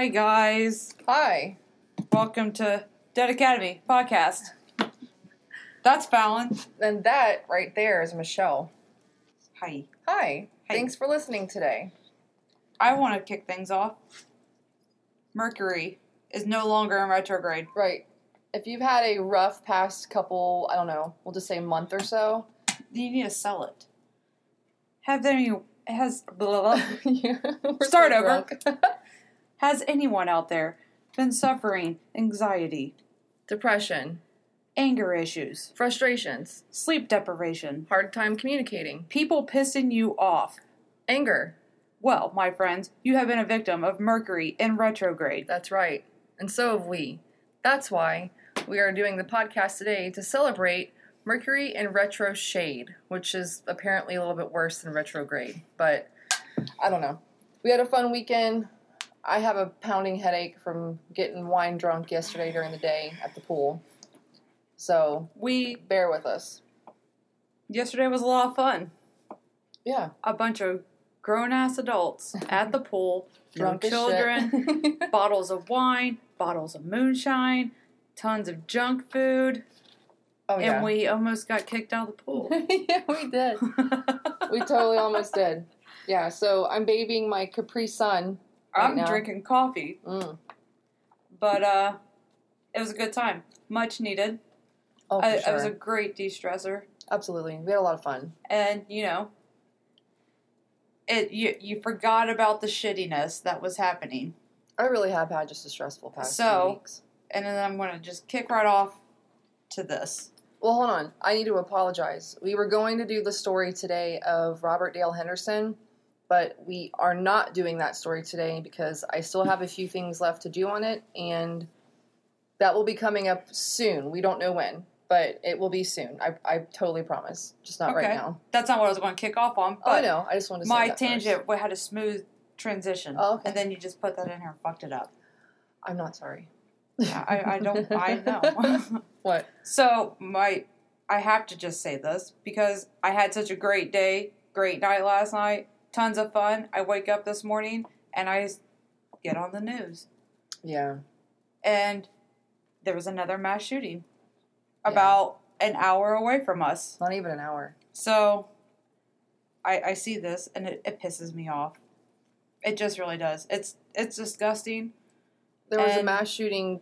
Hi, guys. Hi. Welcome to Dead Academy podcast. That's Fallon. And that right there is Michelle. Hi. Hi. Hi. Thanks for listening today. I want to kick things off. Mercury is no longer in retrograde. Right. If you've had a rough past couple, I don't know, we'll just say month or so. You need to sell it. Have any has blah, blah, blah. Yeah, Start so over. has anyone out there been suffering anxiety, Depression, anger issues, frustrations, sleep deprivation, hard time communicating, people pissing you off? anger. Well, my friends, you have been a victim of Mercury in retrograde. That's right. And so have we. That's why we are doing the podcast today to celebrate Mercury in retro shade, which is apparently a little bit worse than retrograde. But I don't know. We had a fun weekend. I have a pounding headache from getting wine drunk yesterday during the day at the pool. So We bear with us. yesterday was a lot of fun. Yeah. A bunch of grown ass adults at the pool, Drunk children, bottles of wine, bottles of moonshine, tons of junk food, oh, yeah. and we almost got kicked out of the pool. yeah, we did. We totally almost did. Yeah, so I'm babying my Capri Sun. right I'm now. drinking coffee, Mm. but uh, it was a good time, much needed. Oh, for I, sure. It was a great de-stressor, Absolutely. We had a lot of fun. and you know, it you you forgot about the shittiness that was happening. I really have had just a stressful past So- few weeks. And then I'm gonna just kick right off to this. Well, hold on. I need to apologize. We were going to do the story today of Robert Dale Henderson, but we are not doing that story today because I still have a few things left to do on it, and that will be coming up soon. We don't know when, but it will be soon. I, I totally promise. Just not right now. That's not what I was going to kick off on, Oh, I know. I just wanted to say my tangent first. had a smooth transition. Oh, okay. And then you just put that in here and fucked it up. I'm not sorry. I, I don't, I know. What? so, my, I have to just say this because I had such a great day, great night last night, tons of fun. I wake up this morning and I get on the news. Yeah. And there was another mass shooting Yeah. about an hour away from us. Not even an hour. So I I see this and it, it pisses me off. It just really does. It's it's disgusting. There was a mass shooting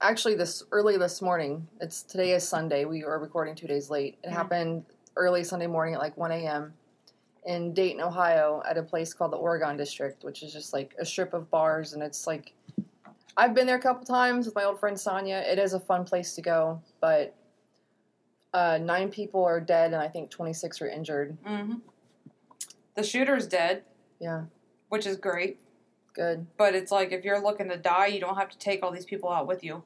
actually this early this morning. It's today is Sunday. We are recording two days late. It Mhm. happened early Sunday morning at like one AM in Dayton, Ohio, at a place called the Oregon District, which is just like a strip of bars and it's like I've been there a couple times with my old friend Sonia. It is a fun place to go, but uh, nine people are dead and I think 26 are injured. hmm The shooter's dead, Yeah, which is great. good. But it's like if you're looking to die, you don't have to take all these people out with you.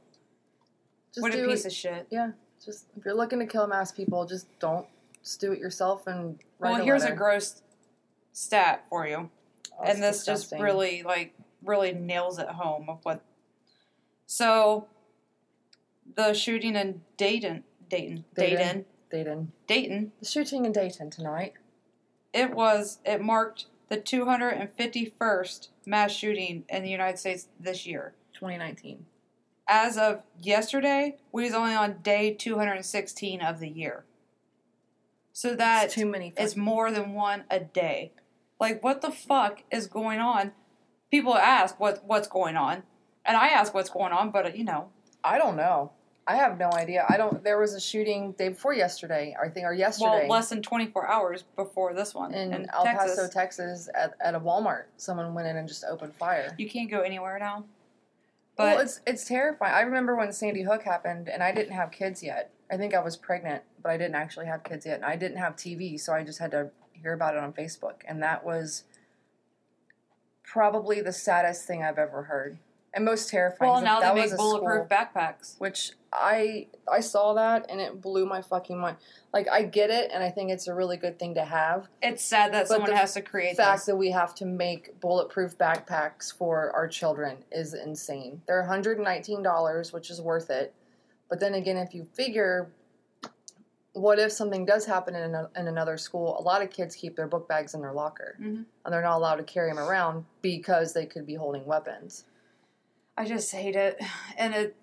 Just what a piece it. of shit. Yeah, just if you're looking to kill mass people, just don't. Just do it yourself and well, a here's a gross stat for you, Oh, and this disgusting. just really like really nails it home of what. So, the shooting in Dayton, Dayton, Dayton. Dayton, Dayton. Dayton The shooting in Dayton tonight. it was it marked the 251st mass shooting in the United States this year. 2019. As of yesterday, we was only on day 216 of the year. So that That's too many. is fucking- more than one a day. Like what the fuck is going on? People ask what what's going on, and I ask what's going on, but uh, you know, I don't know. I have no idea. I don't. There was a shooting day before yesterday. I think or yesterday well, less than 24 hours before this one in, in El Texas. Paso, Texas, at, at a Walmart. Someone went in and just opened fire. You can't go anywhere now. But well, it's it's terrifying. I remember when Sandy Hook happened, and I didn't have kids yet. I think I was pregnant, but I didn't actually have kids yet, and I didn't have TV, so I just had to hear about it on Facebook, and that was probably the saddest thing I've ever heard, and most terrifying. well, now that they was make bulletproof school- backpacks. which I I saw that and it blew my fucking mind. Like I get it, and I think it's a really good thing to have. It's sad that someone has to create The fact this. that we have to make bulletproof backpacks for our children is insane. They're $119, which is worth it. But then again, if you figure what if something does happen in, a, in another school? A lot of kids keep their book bags in their locker, Mhm. and they're not allowed to carry them around because they could be holding weapons. I just hate it, and it.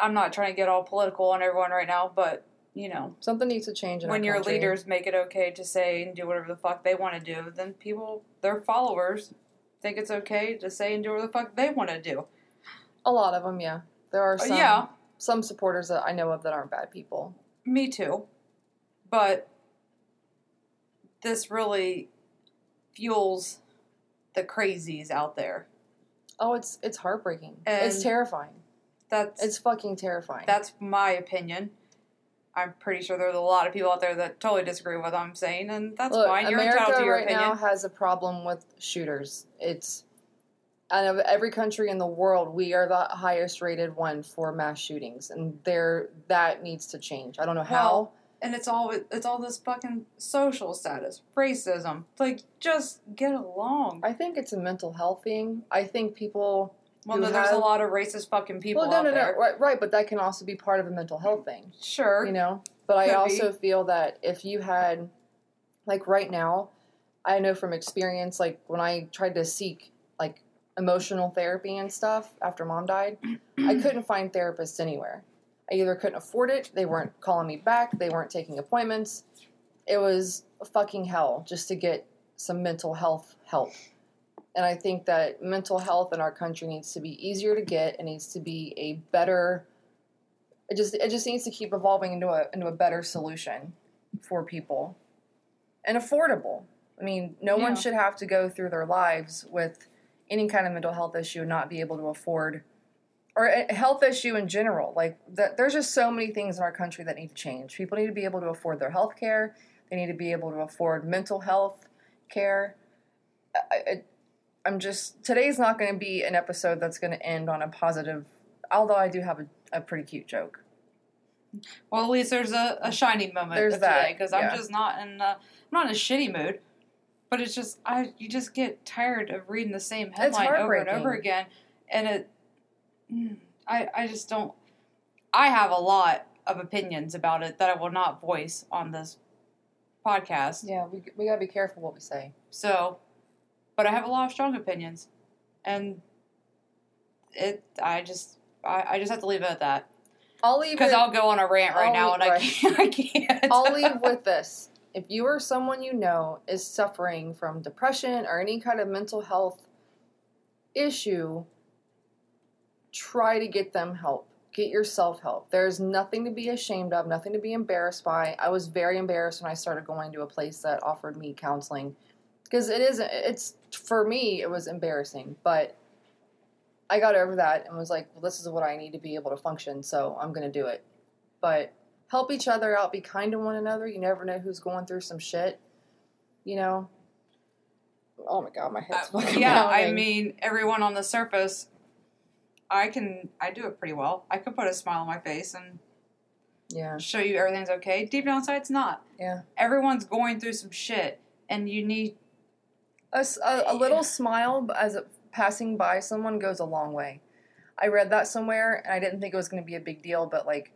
I'm not trying to get all political on everyone right now, but you know, Something needs to change in when your country. leaders make it okay to say and do whatever the fuck they want to do, then people, their followers, think it's okay to say and do whatever the fuck they want to do. A lot of them, yeah. There are Uh, some, yeah, some supporters that I know of that aren't bad people. me too, but this really fuels the crazies out there. Oh, it's it's heartbreaking. it's terrifying. That's It's fucking terrifying. That's my opinion. I'm pretty sure there's a lot of people out there that totally disagree with what I'm saying, and that's Look, fine. You're America entitled to your right opinion. now has a problem with shooters. It's out of every country in the world, we are the highest rated one for mass shootings, and there that needs to change. I don't know how. Well, and it's all it's all this fucking social status, racism. Like, just get along. I think it's a mental health thing. I think people. Well, no, there's a lot of racist fucking people well, no, out no, no, there. right, right, but that can also be part of a mental health thing. Sure. you know but i Could also feel that if you had like right now i know from experience like when i tried to seek like emotional therapy and stuff after mom died i couldn't find therapists anywhere i either couldn't afford it they weren't calling me back they weren't taking appointments it was fucking hell just to get some mental health help and i think that mental health in our country needs to be easier to get it needs to be a better it just it just needs to keep evolving into a into a better solution for people and affordable. I mean, no Yeah. one should have to go through their lives with any kind of mental health issue and not be able to afford or a health issue in general. Like that, there's just so many things in our country that need to change. People need to be able to afford their health care. They need to be able to afford mental health care. I, I'm just today's not going to be an episode that's going to end on a positive. Although I do have a, a pretty cute joke. Well, at least there's a, a shining moment There's today because yeah. I'm just not in a, I'm not in a shitty mood. But it's just I you just get tired of reading the same headline over and over again, and it I I just don't. I have a lot of opinions about it that I will not voice on this podcast. Yeah, we we gotta be careful what we say. So, but I have a lot of strong opinions, and it I just I, I just have to leave it at that I'll leave because. I'll go on a rant right I'll now leave- and I right. can't I can't. I'll leave with this. If you or someone you know is suffering from depression or any kind of mental health issue, try to get them help. Get yourself help. There's nothing to be ashamed of, nothing to be embarrassed by. I was very embarrassed when I started going to a place that offered me counseling because it is it's for me it was embarrassing, but I got over that and was like, well, this is what I need to be able to function, so I'm going to do it. But help each other out, be kind to one another. You never know who's going through some shit. You know? Oh my god, my head's Uh, fucking yeah, I mean, everyone on the surface, I can, I do it pretty well. I can put a smile on my face and Yeah. show you everything's okay. Deep down inside, it's not. Yeah. Everyone's going through some shit, and you need. a little smile as it, passing by someone goes a long way. I read that somewhere and I didn't think it was going to be a big deal, but like,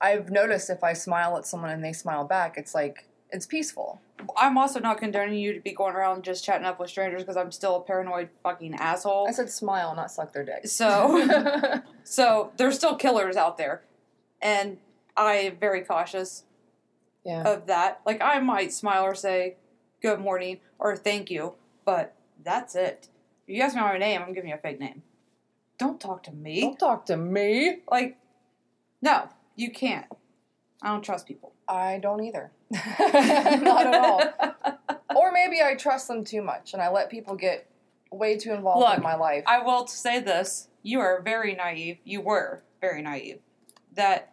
I've noticed if I smile at someone and they smile back, it's like, it's peaceful. I'm also not condoning you to be going around just chatting up with strangers because I'm still a paranoid fucking asshole. I said smile, not suck their dick. So, so there's still killers out there, and I am very cautious yeah. of that. Like I might smile or say good morning or thank you, but that's it. If you ask me my name, I'm giving you a fake name. Don't talk to me. Don't talk to me. Like, no, you can't. I don't trust people. I don't either. Not at all. Or maybe I trust them too much and I let people get way too involved Look, in my life. I will say this: you are very naive. You were very naive. That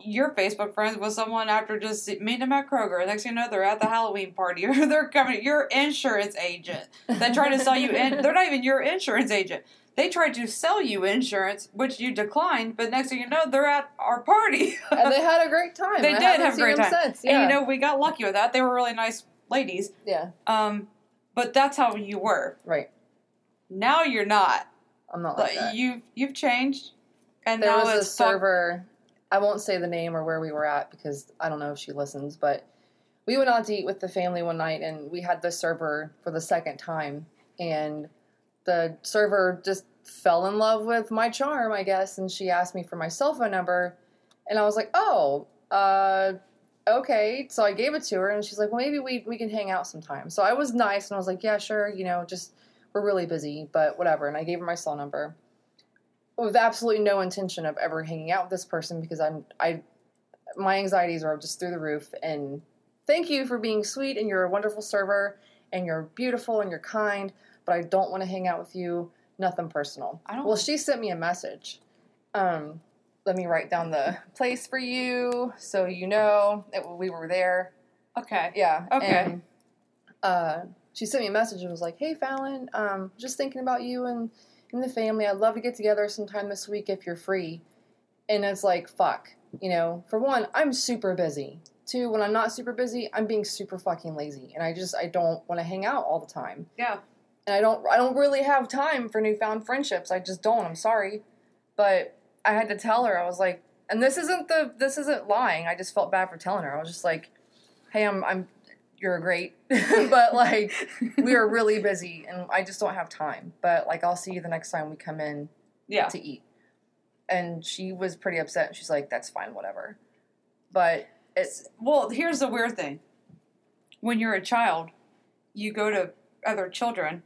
you're Facebook friends with someone after just meeting them at Kroger. Next thing you know, they're at the Halloween party or they're coming. Your insurance agent that tried to sell you. In, they're not even your insurance agent. They tried to sell you insurance, which you declined. But next thing you know, they're at our party. and they had a great time. They I did have a great time. Since. Yeah. And you know, we got lucky with that. They were really nice ladies. yeah, Um, but that's how you were. right. Now you're not. I'm not like Like, that. you you've changed, and there now was a it's fuck- server I won't say the name or where we were at because I don't know if she listens, but we went out to eat with the family one night and we had the server for the second time and the server just fell in love with my charm, I guess, and she asked me for my cell phone number and I was like, "Oh, uh okay." So I gave it to her and she's like, "Well, maybe we we can hang out sometime." So I was nice and I was like, "Yeah, sure, you know, just we're really busy, but whatever." And I gave her my cell number with absolutely no intention of ever hanging out with this person because I'm I my anxieties are just through the roof and thank you for being sweet and you're a wonderful server and you're beautiful and you're kind, but I don't want to hang out with you. Nothing personal. I don't- Well, she sent me a message. Um, let me write down the place for you so you know that we were there. Okay. Yeah. Okay. And, uh, she sent me a message and was like, "Hey, Fallon, um, just thinking about you and and the family. I'd love to get together sometime this week if you're free." And it's like, fuck. You know, for one, I'm super busy. Two, when I'm not super busy, I'm being super fucking lazy, and I just I don't want to hang out all the time. Yeah. And I don't I don't really have time for newfound friendships. I just don't. I'm sorry, but I had to tell her. I was like, and this isn't the this isn't lying. I just felt bad for telling her. I was just like, hey, I'm I'm you're great, but like we are really busy and I just don't have time. But like I'll see you the next time we come in Yeah. to eat. And she was pretty upset. She's like, that's fine, whatever. But it's Well, here's the weird thing. When you're a child, you go to other children.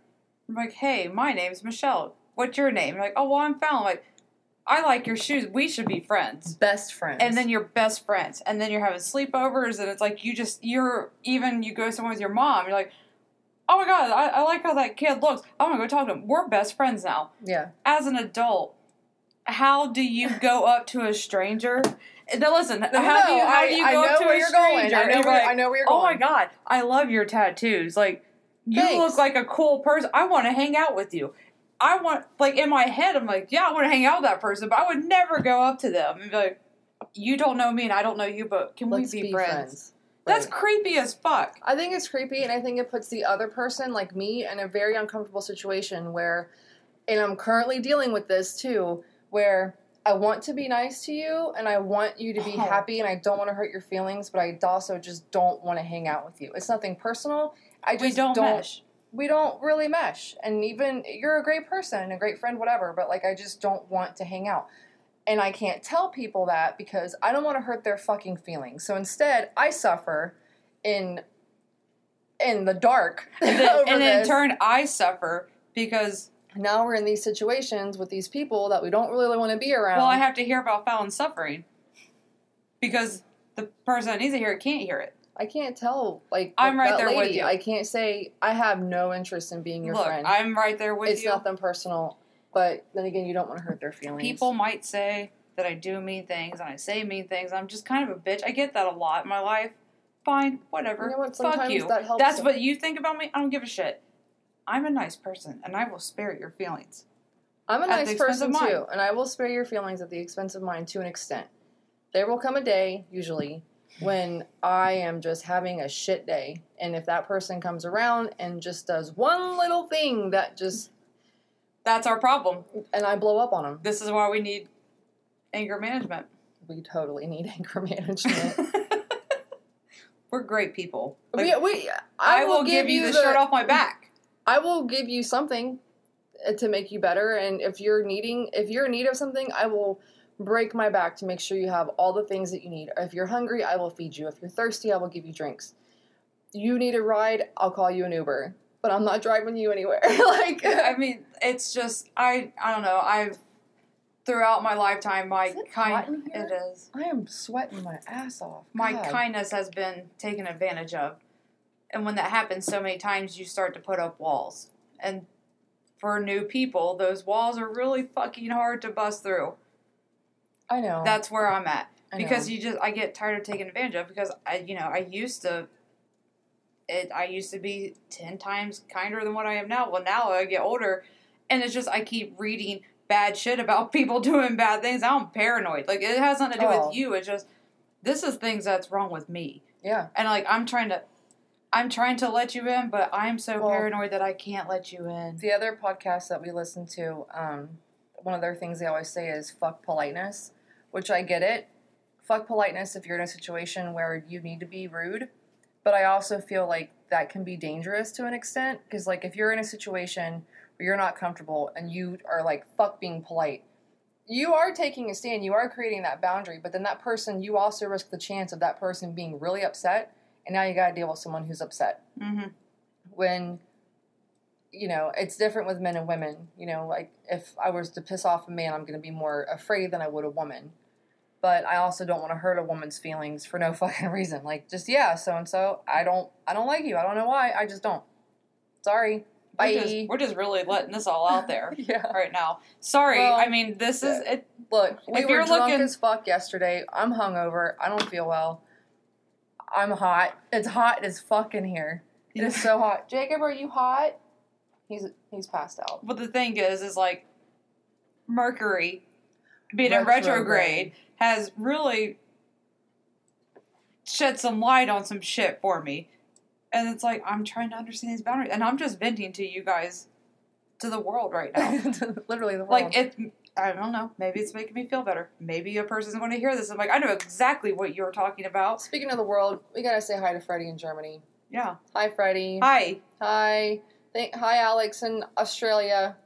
I'm like, hey, my name's Michelle. What's your name? You're like, oh, well, I'm Fallon. Like, I like your shoes. We should be friends. best friends. And then you're best friends. And then you're having sleepovers, and it's like you just, you're, even you go somewhere with your mom, you're like, oh my God, I, I like how that kid looks. I'm going to go talk to him. We're best friends now. yeah. As an adult, how do you go up to a stranger? Now listen, how do you how do you I, go I up know to where a you're stranger? going. I know where, like, I know where you're going. Oh my god, I love your tattoos. Like you Thanks. look like a cool person. I want to hang out with you. I want like in my head, I'm like, yeah, I want to hang out with that person, but I would never go up to them and be like, you don't know me and I don't know you, but can Let's we be, be friends? friends. That's Right. creepy as fuck. I think it's creepy, and I think it puts the other person, like me, in a very uncomfortable situation where, and I'm currently dealing with this too, where I want to be nice to you and I want you to be Oh. happy, and I don't want to hurt your feelings, but I also just don't want to hang out with you. It's nothing personal. I just We don't, mesh. We don't really mesh, and even you're a great person, a great friend, whatever. But like, I just don't want to hang out. And I can't tell people that because I don't want to hurt their fucking feelings. So instead, I suffer in in the dark And then, and in turn, I suffer because now we're in these situations with these people that we don't really want to be around. well, I have to hear about Fallon's suffering because the person that needs to hear it can't hear it. I can't tell. Like I'm right there with lady, you. I can't say I have no interest in being your Look, friend. I'm right there with it's you. It's nothing personal, but then again, you don't want to hurt their feelings. People might say that I do mean things and I say mean things. I'm just kind of a bitch. I get that a lot in my life. Fine, whatever. You know what? Fuck you. that helps That's them. what you think about me. I don't give a shit. I'm a nice person and I will spare your feelings. I'm a nice person too, and I will spare your feelings at the expense of mine to an extent. There will come a day, usually, when I am just having a shit day, and if that person comes around and just does one little thing that just, That's our problem. and I blow up on them, This is why we need anger management. we totally need anger management. We're great people. Like, we, we, I, will give you the, shirt off my back. I will give you something uh, to make you better, and if you're needing, if you're in need of something, I will break my back to make sure you have all the things that you need. If you're hungry, I will feed you. If you're thirsty, I will give you drinks. You need a ride, I'll call you an Uber, but I'm not driving you anywhere. like, I mean, it's just I I don't know. I've throughout my lifetime my Is it hot kind in here? it is. I am sweating my ass off. My kindness has been taken advantage of. And when that happens so many times you start to put up walls. And for new people, those walls are really fucking hard to bust through. I know. That's where I'm at. Because you just I get tired of taking advantage of because I you know I used to it I used to be 10 times kinder than what I am now well now I get older and it's just I keep reading bad shit about people doing bad things I'm paranoid like it has nothing to do Oh. with you it's just this is things that's wrong with me yeah. and like I'm trying to I'm trying to let you in but I'm so Well- paranoid that I can't let you in The other podcast that we listen to, um, one of their things they always say is "fuck politeness," which I get it. fuck politeness if you're in a situation where you need to be rude, but I also feel like that can be dangerous to an extent because like if you're in a situation where you're not comfortable and you are like fuck being polite, you are taking a stand, you are creating that boundary, but then that person you also risk the chance of that person being really upset and now you got to deal with someone who's upset. Mm-hmm. When you know, it's different with men and women. You know, like if I was to piss off a man, I'm going to be more afraid than I would a woman. But I also don't want to hurt a woman's feelings for no fucking reason. Like just yeah, so and so, I don't I don't like you. I don't know why. I just don't. Sorry. Bye. We're just, we're just really letting this all out there yeah. right now. Sorry. Well, I mean, this is it. Look, we If were you're drunk looking- as fuck yesterday. I'm hungover. I don't feel well. I'm hot. It's hot as fucking here. It is so hot. Jacob, are you hot? He's he's passed out. But the thing is, is like Mercury being in Retrograde. retrograde has really shed some light on some shit for me. And it's like I'm trying to understand these boundaries, and I'm just venting to you guys, to the world right now. Literally the world. like it, I don't know. Maybe it's making me feel better. Maybe a person's going to hear this. I'm like, I know exactly what you're talking about. Speaking of the world, we gotta say hi to Freddie in Germany. Yeah. Hi, Freddie. Hi. Hi. Thank, hi, Alex in Australia,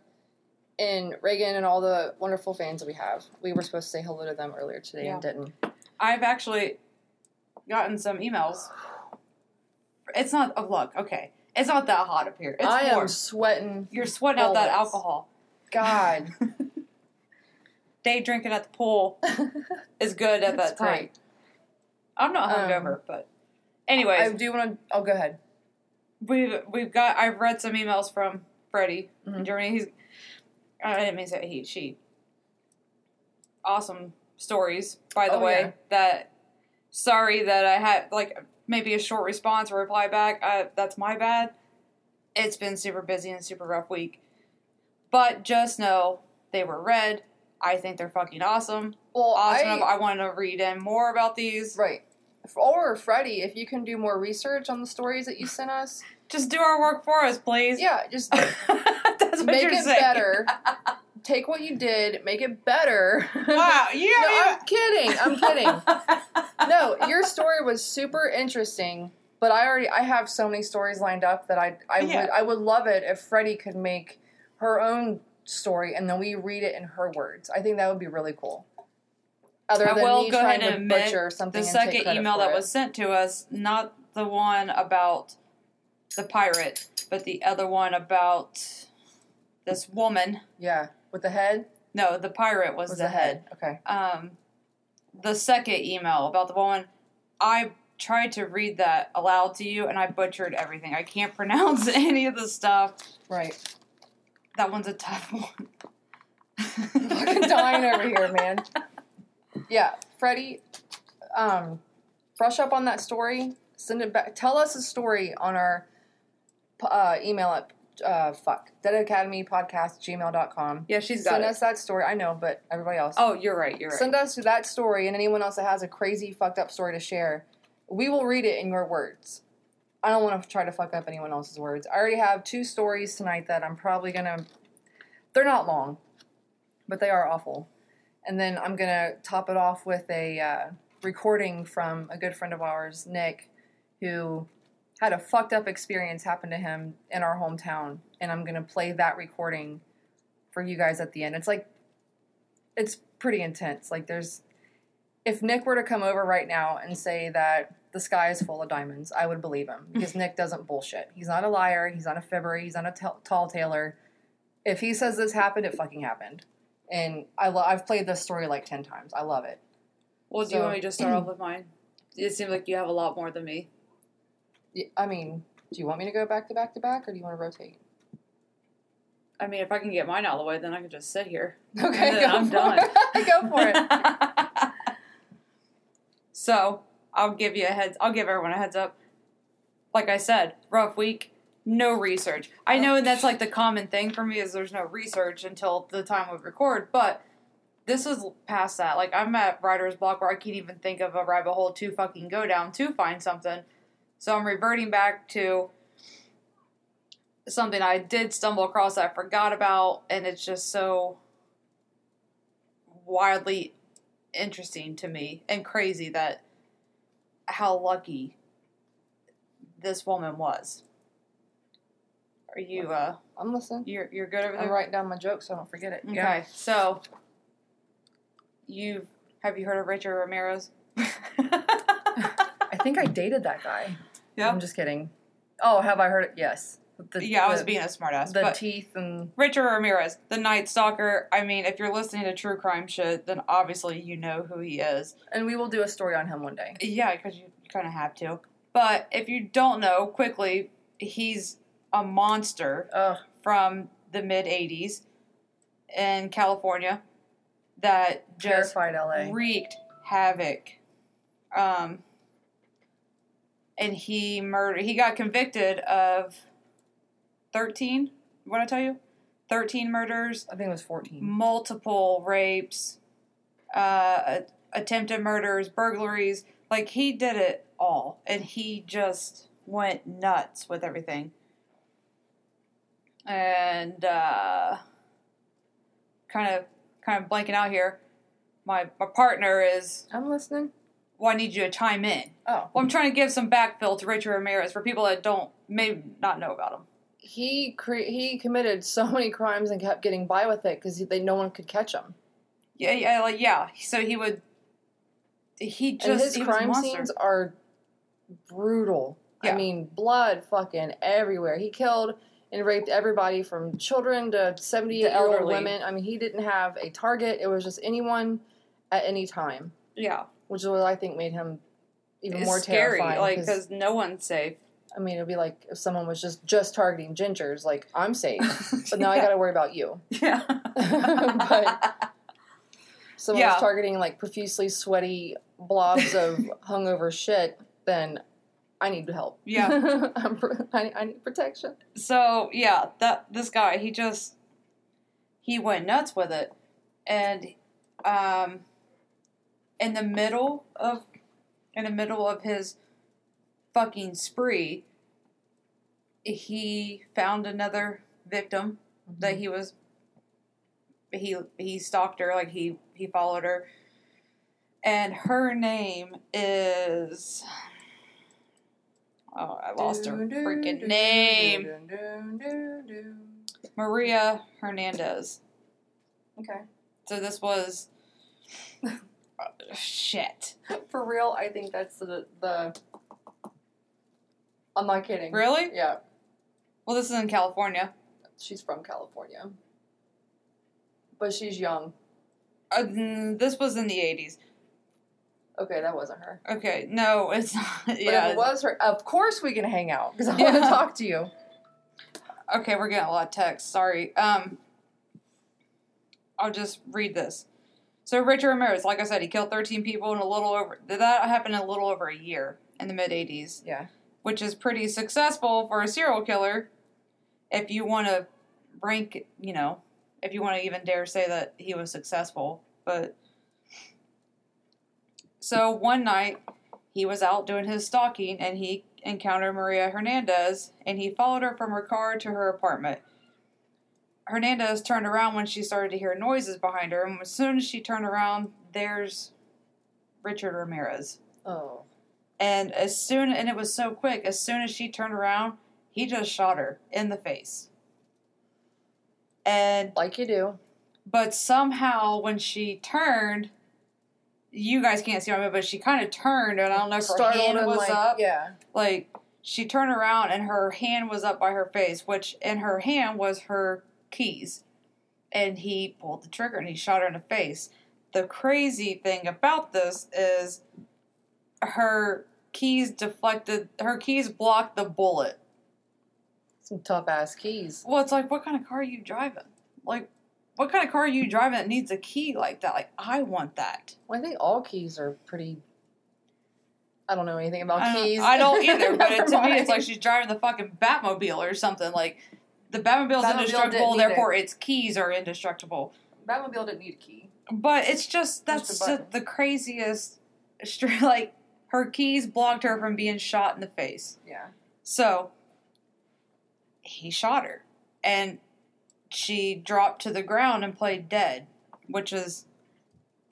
and Reagan, and all the wonderful fans that we have. We were supposed to say hello to them earlier today and didn't. I've actually gotten some emails. It's not. Oh, look. Okay. It's not that hot up here. It's I warm. am sweating. You're sweating out that alcohol. God. Day drinking at the pool is good at that time. great. I'm not Um, hungover, but anyways, I do want to. Oh, go ahead. We've we've got. I've read some emails from Freddie in Mhm. Germany. He's. I didn't mean to say he. She. Awesome stories, by the Oh, way. yeah. That sorry that I had like maybe a short response or reply back. Uh, that's my bad. It's been super busy and super rough week, but just know they were read. I think they're fucking awesome. Well, Awesome. I. I want to read in more about these. right. Or Freddie, if you can do more research on the stories that you sent us, Just do our work for us, please. yeah, just make it saying. better. Take what you did, make it better. Wow, you no, I'm kidding. I'm kidding. no, your story was super interesting, but I already I have so many stories lined up that I I Yeah. would I would love it if Freddie could make her own story and then we read it in her words. I think that would be really cool. Other I than will me go trying ahead to and admit butcher something. the and take second credit email for that it. was sent to us, not the one about the pirate, but the other one about this woman. yeah with the head No, the pirate was, was the, head. Okay. Um, the second email about the woman, I tried to read that aloud to you, and I butchered everything. I can't pronounce any of the stuff. Right. That one's a tough one. fucking dying over here, man. Yeah, Freddie, um, brush up on that story. Send it back. Tell us a story on our uh, email at uh, fuck Dead Academy Podcast gmail.com. Yeah, she's got Send it. us that story. I know, but everybody else. Oh, you're right. You're right. Send us that story and anyone else that has a crazy fucked up story to share. We will read it in your words. I don't want to try to fuck up anyone else's words. I already have two stories tonight that I'm probably gonna. They're not long, but they are awful. And then I'm gonna top it off with a uh, recording from a good friend of ours, Nick, who had a fucked up experience happen to him in our hometown, and I'm gonna play that recording for you guys at the end. It's like it's pretty intense. Like there's if Nick were to come over right now and say that the sky is full of diamonds, I would believe him because Nick doesn't bullshit. He's not a liar. He's not a fibber. He's not a t- tall tailer. If he says this happened, it fucking happened. And I lo- I've played this story like ten times. I love it. well, do you want me to just start off with mine? It seems like you have a lot more than me. Yeah, I mean, do you want me to go back to back to back, or do you want to rotate? I mean, if I can get mine out of the way, then I can just sit here. Okay, And then go I'm done. go for it. so I'll give you a heads. I'll give everyone a heads up. Like I said, rough week. No research. I know that's like the common thing for me is there's no research until the time we record, but this is past that. Like I'm at writer's block where I can't even think of a rabbit hole to fucking go down to find something. So I'm reverting back to something I did stumble across I forgot about, and it's just so wildly interesting to me and crazy that how lucky this woman was. Are you uh I'm listening. you're you're good over I'm there? writing down my jokes so I don't forget it. Okay. Yeah. So you have you heard of Richard Ramirez? I think I dated that guy. Yeah. I'm just kidding. Oh, have I heard it? Yes. The, yeah, I was the, being a smartass. the but teeth and Richard Ramirez, the Night Stalker. I mean, if you're listening to true crime shit, then obviously you know who he is. and we will do a story on him one day. Yeah, because you kind of have to. But if you don't know, quickly, he's a monster Ugh. from the mid 80s in California that just wreaked havoc. Um, and he murdered, he got convicted of 13, what I tell you? 13 murders, I think it was 14. multiple rapes, uh, attempted murders, burglaries. Like he did it all, and he just went nuts with everything. And uh, kind of, kind of blanking out here. My my partner is. I'm listening. Well, I need you to chime in. Oh. Well, I'm trying to give some backfill to Richard Ramirez for people that don't may not know about him. He cre- he committed so many crimes and kept getting by with it because they no one could catch him. Yeah, yeah, like yeah. So he would. He just and his crime scenes are brutal. Yeah. I mean, blood fucking everywhere. He killed and raped everybody from children to 78 year old women. I mean, he didn't have a target. It was just anyone at any time, Yeah, which is what I think made him even it's more scary. terrifying. Like 'cause, because no one's safe. I mean, it'd be like if someone was just just targeting gingers, like I'm safe, but now I got to worry about you. Yeah. But- Someone Yeah. was targeting like profusely sweaty blobs of hungover shit, then I need help. Yeah. I'm I, I need protection. so yeah, that this guy he just he went nuts with it, and um, in the middle of in the middle of his fucking spree, he found another victim that he was he he stalked her like he he followed her and her name is oh i lost her freaking name maria hernandez Okay. so this was uh, shit For real, I think that's the the. I'm not kidding. really Yeah, well this is in california she's from California, but she's young. uh, this was in the 80s Okay, that wasn't her. okay no it's not But yeah if it was her, of course we can hang out because I Yeah. want to talk to you. Okay, we're getting a lot of text. Sorry. Um, I'll just read this. So Richard Ramirez, like I said, he killed 13 people in a little over. That happened in a little over a year in the mid 80s, Yeah. which is pretty successful for a serial killer. If you want to rank, you know, if you want to even dare say that he was successful, but so one night he was out doing his stalking and he encountered Maria Hernandez and he followed her from her car to her apartment. Hernandez turned around when she started to hear noises behind her, and as soon as she turned around, there's Richard Ramirez. Oh. And as soon and it was so quick, as soon as she turned around, he just shot her in the face. And Like you do. but somehow when she turned, you guys can't see my but she kind of turned, and I don't know if her hand was like, up. Yeah. Like she turned around and her hand was up by her face, which in her hand was her keys. And he pulled the trigger and he shot her in the face. The crazy thing about this is her keys deflected her keys blocked the bullet. Some tough ass keys. Well, it's like what kind of car are you driving? Like what kind of car are you driving that needs a key like that? Like I want that. Well, I think all keys are pretty. I don't know anything about I keys. I don't either, but it, to me, it's like she's driving the fucking Batmobile or something. Like the Batmobile's Batmobile indestructible, therefore its keys are indestructible. mind. Batmobile didn't need a key. But it's just that's Just the craziest. Like her keys blocked her from being shot in the face. Yeah. So he shot her, and she dropped to the ground and played dead, which is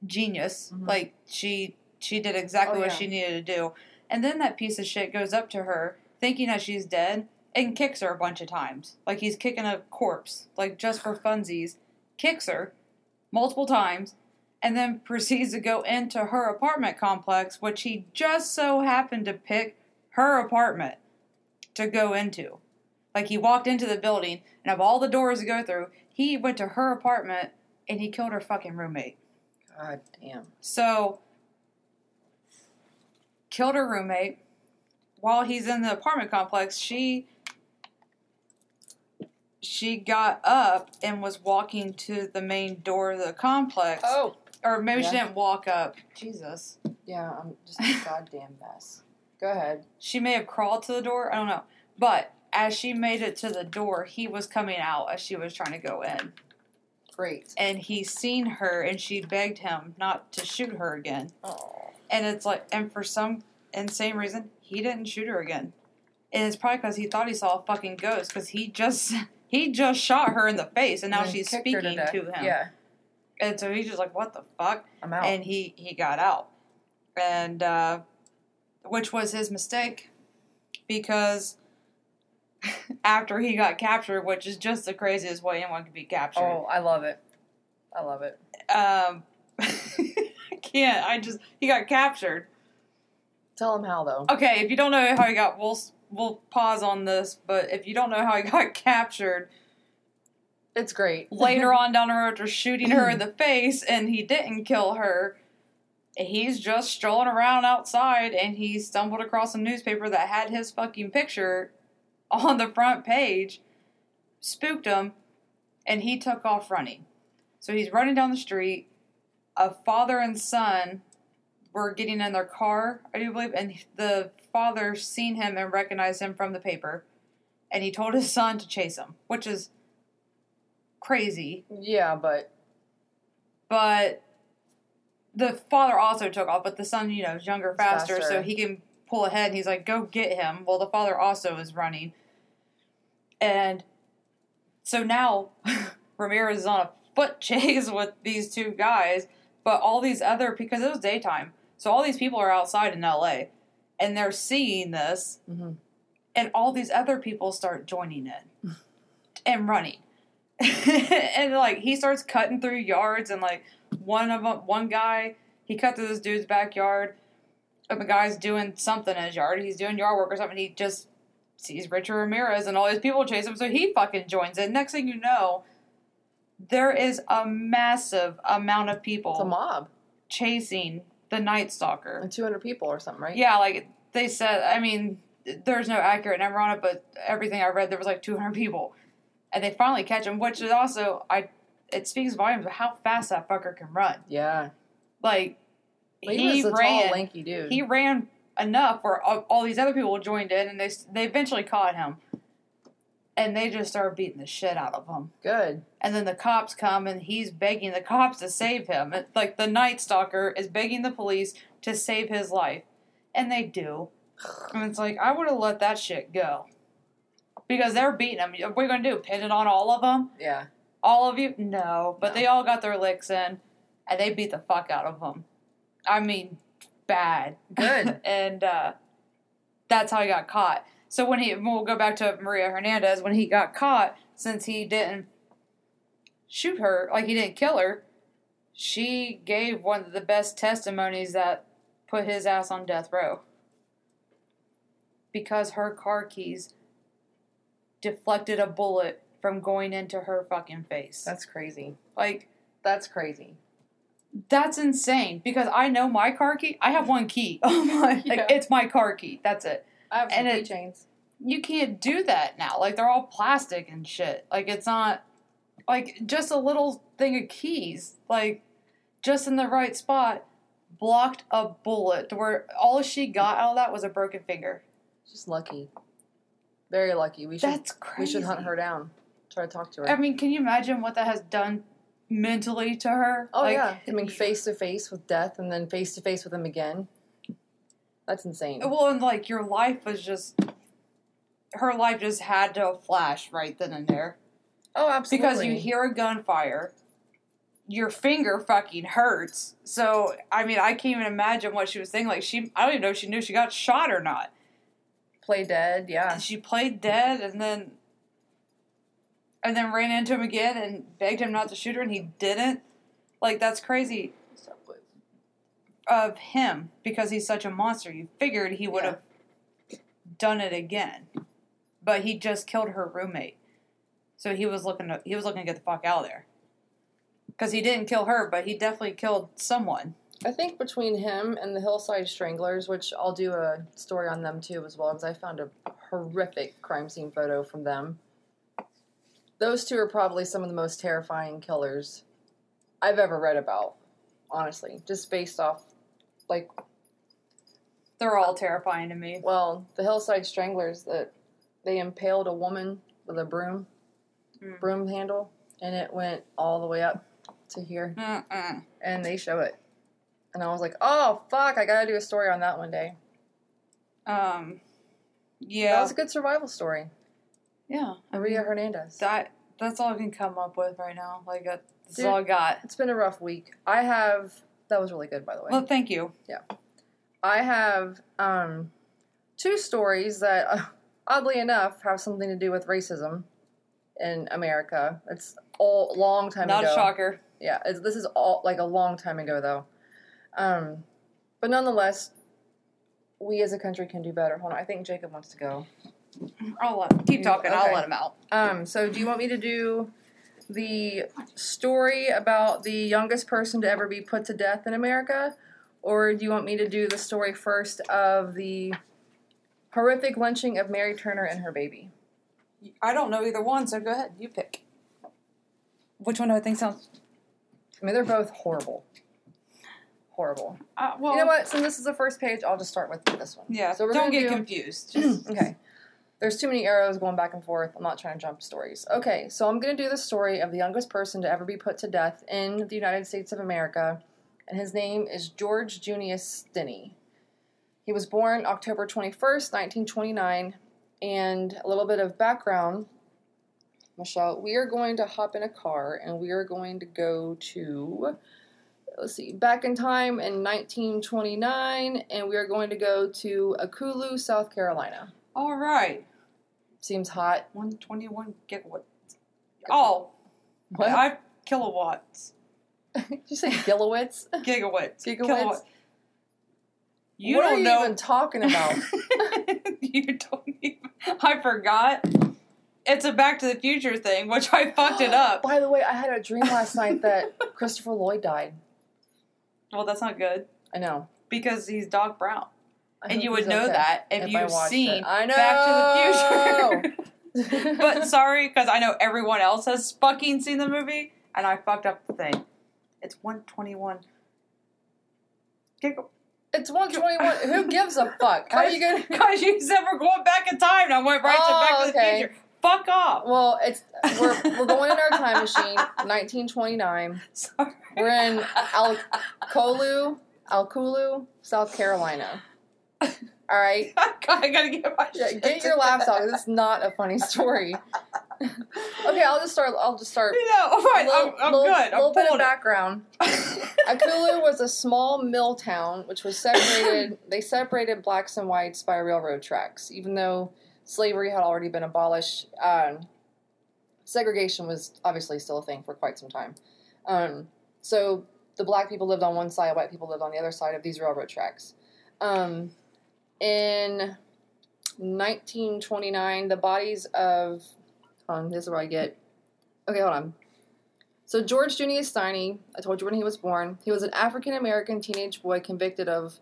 genius. Mhm. Like she she did exactly Oh, what yeah. she needed to do. And then that piece of shit goes up to her, thinking that she's dead, and kicks her a bunch of times. Like he's kicking a corpse, like just for funsies. Kicks her multiple times, and then proceeds to go into her apartment complex, which he just so happened to pick her apartment to go into. Like he walked into the building, and of all the doors to go through, he went to her apartment and he killed her fucking roommate. God damn. So, killed her roommate. While he's in the apartment complex, she she got up and was walking to the main door of the complex. Oh. Or maybe she didn't walk up. Jesus. Yeah, I'm just a goddamn mess. Go ahead. She may have crawled to the door. I don't know. But as she made it to the door, he was coming out as she was trying to go in. Great. And he seen her and she begged him not to shoot her again. Oh. And it's like, and for some insane reason, he didn't shoot her again. And it's probably because he thought he saw a fucking ghost. Because he just he just shot her in the face, and now she's speaking to, him. Yeah, And so he's just like, "What the fuck?" I'm out. And he he got out, and uh, which was his mistake, because after he got captured, which is just the craziest way anyone could be captured. oh, I love it. I love it. Um, I can't. I just he got captured. Tell him how though. Okay, if you don't know how he got, we'll we'll pause on this. But if you don't know how he got captured, It's great. later on down the road, after shooting her in the face, and he didn't kill her, he's just strolling around outside, and he stumbled across a newspaper that had his fucking picture on the front page, spooked him, and he took off running. So he's running down the street. A father and son were getting in their car, I do believe, and the father seen him and recognized him from the paper, and he told his son to chase him, which is crazy. Yeah, but But the father also took off, but the son, you know, is younger, faster, Faster. so he can pull ahead. And he's like, "Go get him." Well, the father also is running, and so now Ramirez is on a foot chase with these two guys. But all these other because it was daytime, so all these people are outside in L.A. and they're seeing this, Mhm. and all these other people start joining in and running. and like he starts cutting through yards and like one of them one guy he cut through this dude's backyard and the guy's doing something in his yard he's doing yard work or something he just sees richard ramirez and all these people chase him so he fucking joins it. next thing you know there is a massive amount of it's a mob. chasing the night stalker And 200 people or something, right? yeah, like they said. I mean, there's no accurate number on it, but everything I read, there was like 200 people, and they finally catch him. Which is also, I, it speaks volumes of how fast that fucker can run. Yeah. Like he he was a ran, tall, lanky dude. he ran enough where all, all these other people joined in, and they they eventually caught him, and they just started beating the shit out of him. Good. And then the cops come, and he's begging the cops to save him. It- like the Night Stalker is begging the police to save his life, and they do. And it's like I would have let that shit go because they're beating him. What are you gonna do? Pin it on all of them? Yeah. All of you? No. But No. they all got their licks in, and they beat the fuck out of him. I mean, bad. Good. and uh, that's how he got caught. So when he, we'll go back to Maria Hernandez. When he got caught, since he didn't shoot her, like he didn't kill her, she gave one of the best testimonies that put his ass on death row. Because her car keys deflected a bullet from going into her fucking face. That's crazy. like That's crazy. That's insane. Because I know my car key. I have one key. Oh my! Like Yeah. it's my car key. That's it. I have And it- keychains. you can't do that now. Like they're all plastic and shit. Like it's not like just a little thing of keys. Like just in the right spot blocked a bullet to where all she got out of that was a broken finger. Just lucky. Very lucky. We should That's crazy. we should hunt her down. Try to talk to her. I mean, can you imagine what that has done mentally to her? oh like, yeah, coming face to face with death and then face to face with him again. That's insane. Well, and like your life was just her life just had to flash right then and there. Oh, absolutely. because you hear a gunfire, your finger fucking hurts. So I mean, I can't even imagine what she was thinking. Like she, I don't even know if she knew she got shot or not. Play dead, yeah. And she played dead, and then and then ran into him again and begged him not to shoot her, and he didn't. Like that's crazy of him because he's such a monster. You figured he would Yeah. have done it again, but he just killed her roommate. So he was looking to he was looking to get the fuck out of there. Because he didn't kill her, but he definitely killed someone. I think between him and the Hillside Stranglers, which I'll do a story on them too as well, because I found a horrific crime scene photo from them. Those two are probably some of the most terrifying killers I've ever read about, honestly, just based off, like, They're all terrifying to me. well, the Hillside Stranglers that they impaled a woman with a broom, Mm. broom handle, and it went all the way up to here, Mm-mm. and they show it. And I was like, oh, fuck, I gotta do a story on that one day. Um, That was a good survival story. Yeah. I Maria mean, Hernandez. that that's all I can come up with right now. Like uh, that's Dude. all I got. It's been a rough week. I have that was really good by the way. Well, thank you. Yeah, I have um two stories that uh, oddly enough have something to do with racism in America. It's all long time Not ago. a shocker. Yeah, it's, this is all like a long time ago though. Um but nonetheless, we as a country can do better. Hold on, I think Jacob wants to go. I'll let keep talking. I'll let him out. Um, so do you want me to do the story about the youngest person to ever be put to death in America? Or do you want me to do the story first of the horrific lynching of Mary Turner and her baby? I don't know either one, so go ahead. You pick. Which one do I think sounds? I mean, they're both horrible. Horrible. Uh, well, you know what? Since this is the first page, I'll just start with this one. Yeah. So we're don't get do- confused. Just okay. There's too many arrows going back and forth. I'm not trying to jump stories. Okay, so I'm going to do the story of the youngest person to ever be put to death in the United States of America, and his name is George Junius Stinney. He was born October 21st, 1929, and a little bit of background. Michelle, we are going to hop in a car and we are going to go to, let's see, back in time in 1929, and we are going to go to Alcolu, South Carolina. all right. Seems hot. One twenty-one gigawatts. Oh, What? I kilowatts, Did you say gigawatts? gigawatts, Gigawatts? You what don't are you know. even talking about? you don't even. I forgot. It's a Back to the Future thing, which I fucked it up. By the way, I had a dream last night that Christopher Lloyd died. Well, that's not good I know. because he's Doc Brown, and you would know okay that if, I you've seen. I know. Back to the Future. but sorry, because I know everyone else has fucking seen the movie, and I fucked up the thing. It's one twenty-one. Giga. it's 121. Who gives a fuck? How are you gonna? Because you said we're going back in time, and I went right Oh, to Back to the oh, okay. Future. Fuck off. Well, it's we're we're going in our time machine, 1929. Sorry. We're in Alcolu, Alculu, South Carolina. All right. I gotta get my Yeah, get your laughs out. This is not a funny story. okay, I'll just start. I'll just start. You know, all right, Little- I'm, I'm little- good. little bit of background. Alcolu was a small mill town which was separated. they separated blacks and whites by railroad tracks. Even though slavery had already been abolished, um, segregation was obviously still a thing for quite some time. Um, so the black people lived on one side, white people lived on the other side of these railroad tracks. Um, in 1929, the bodies of on, this is where I get. Okay, hold on. So George Junius Stinney, I told you when he was born. He was an African American teenage boy convicted of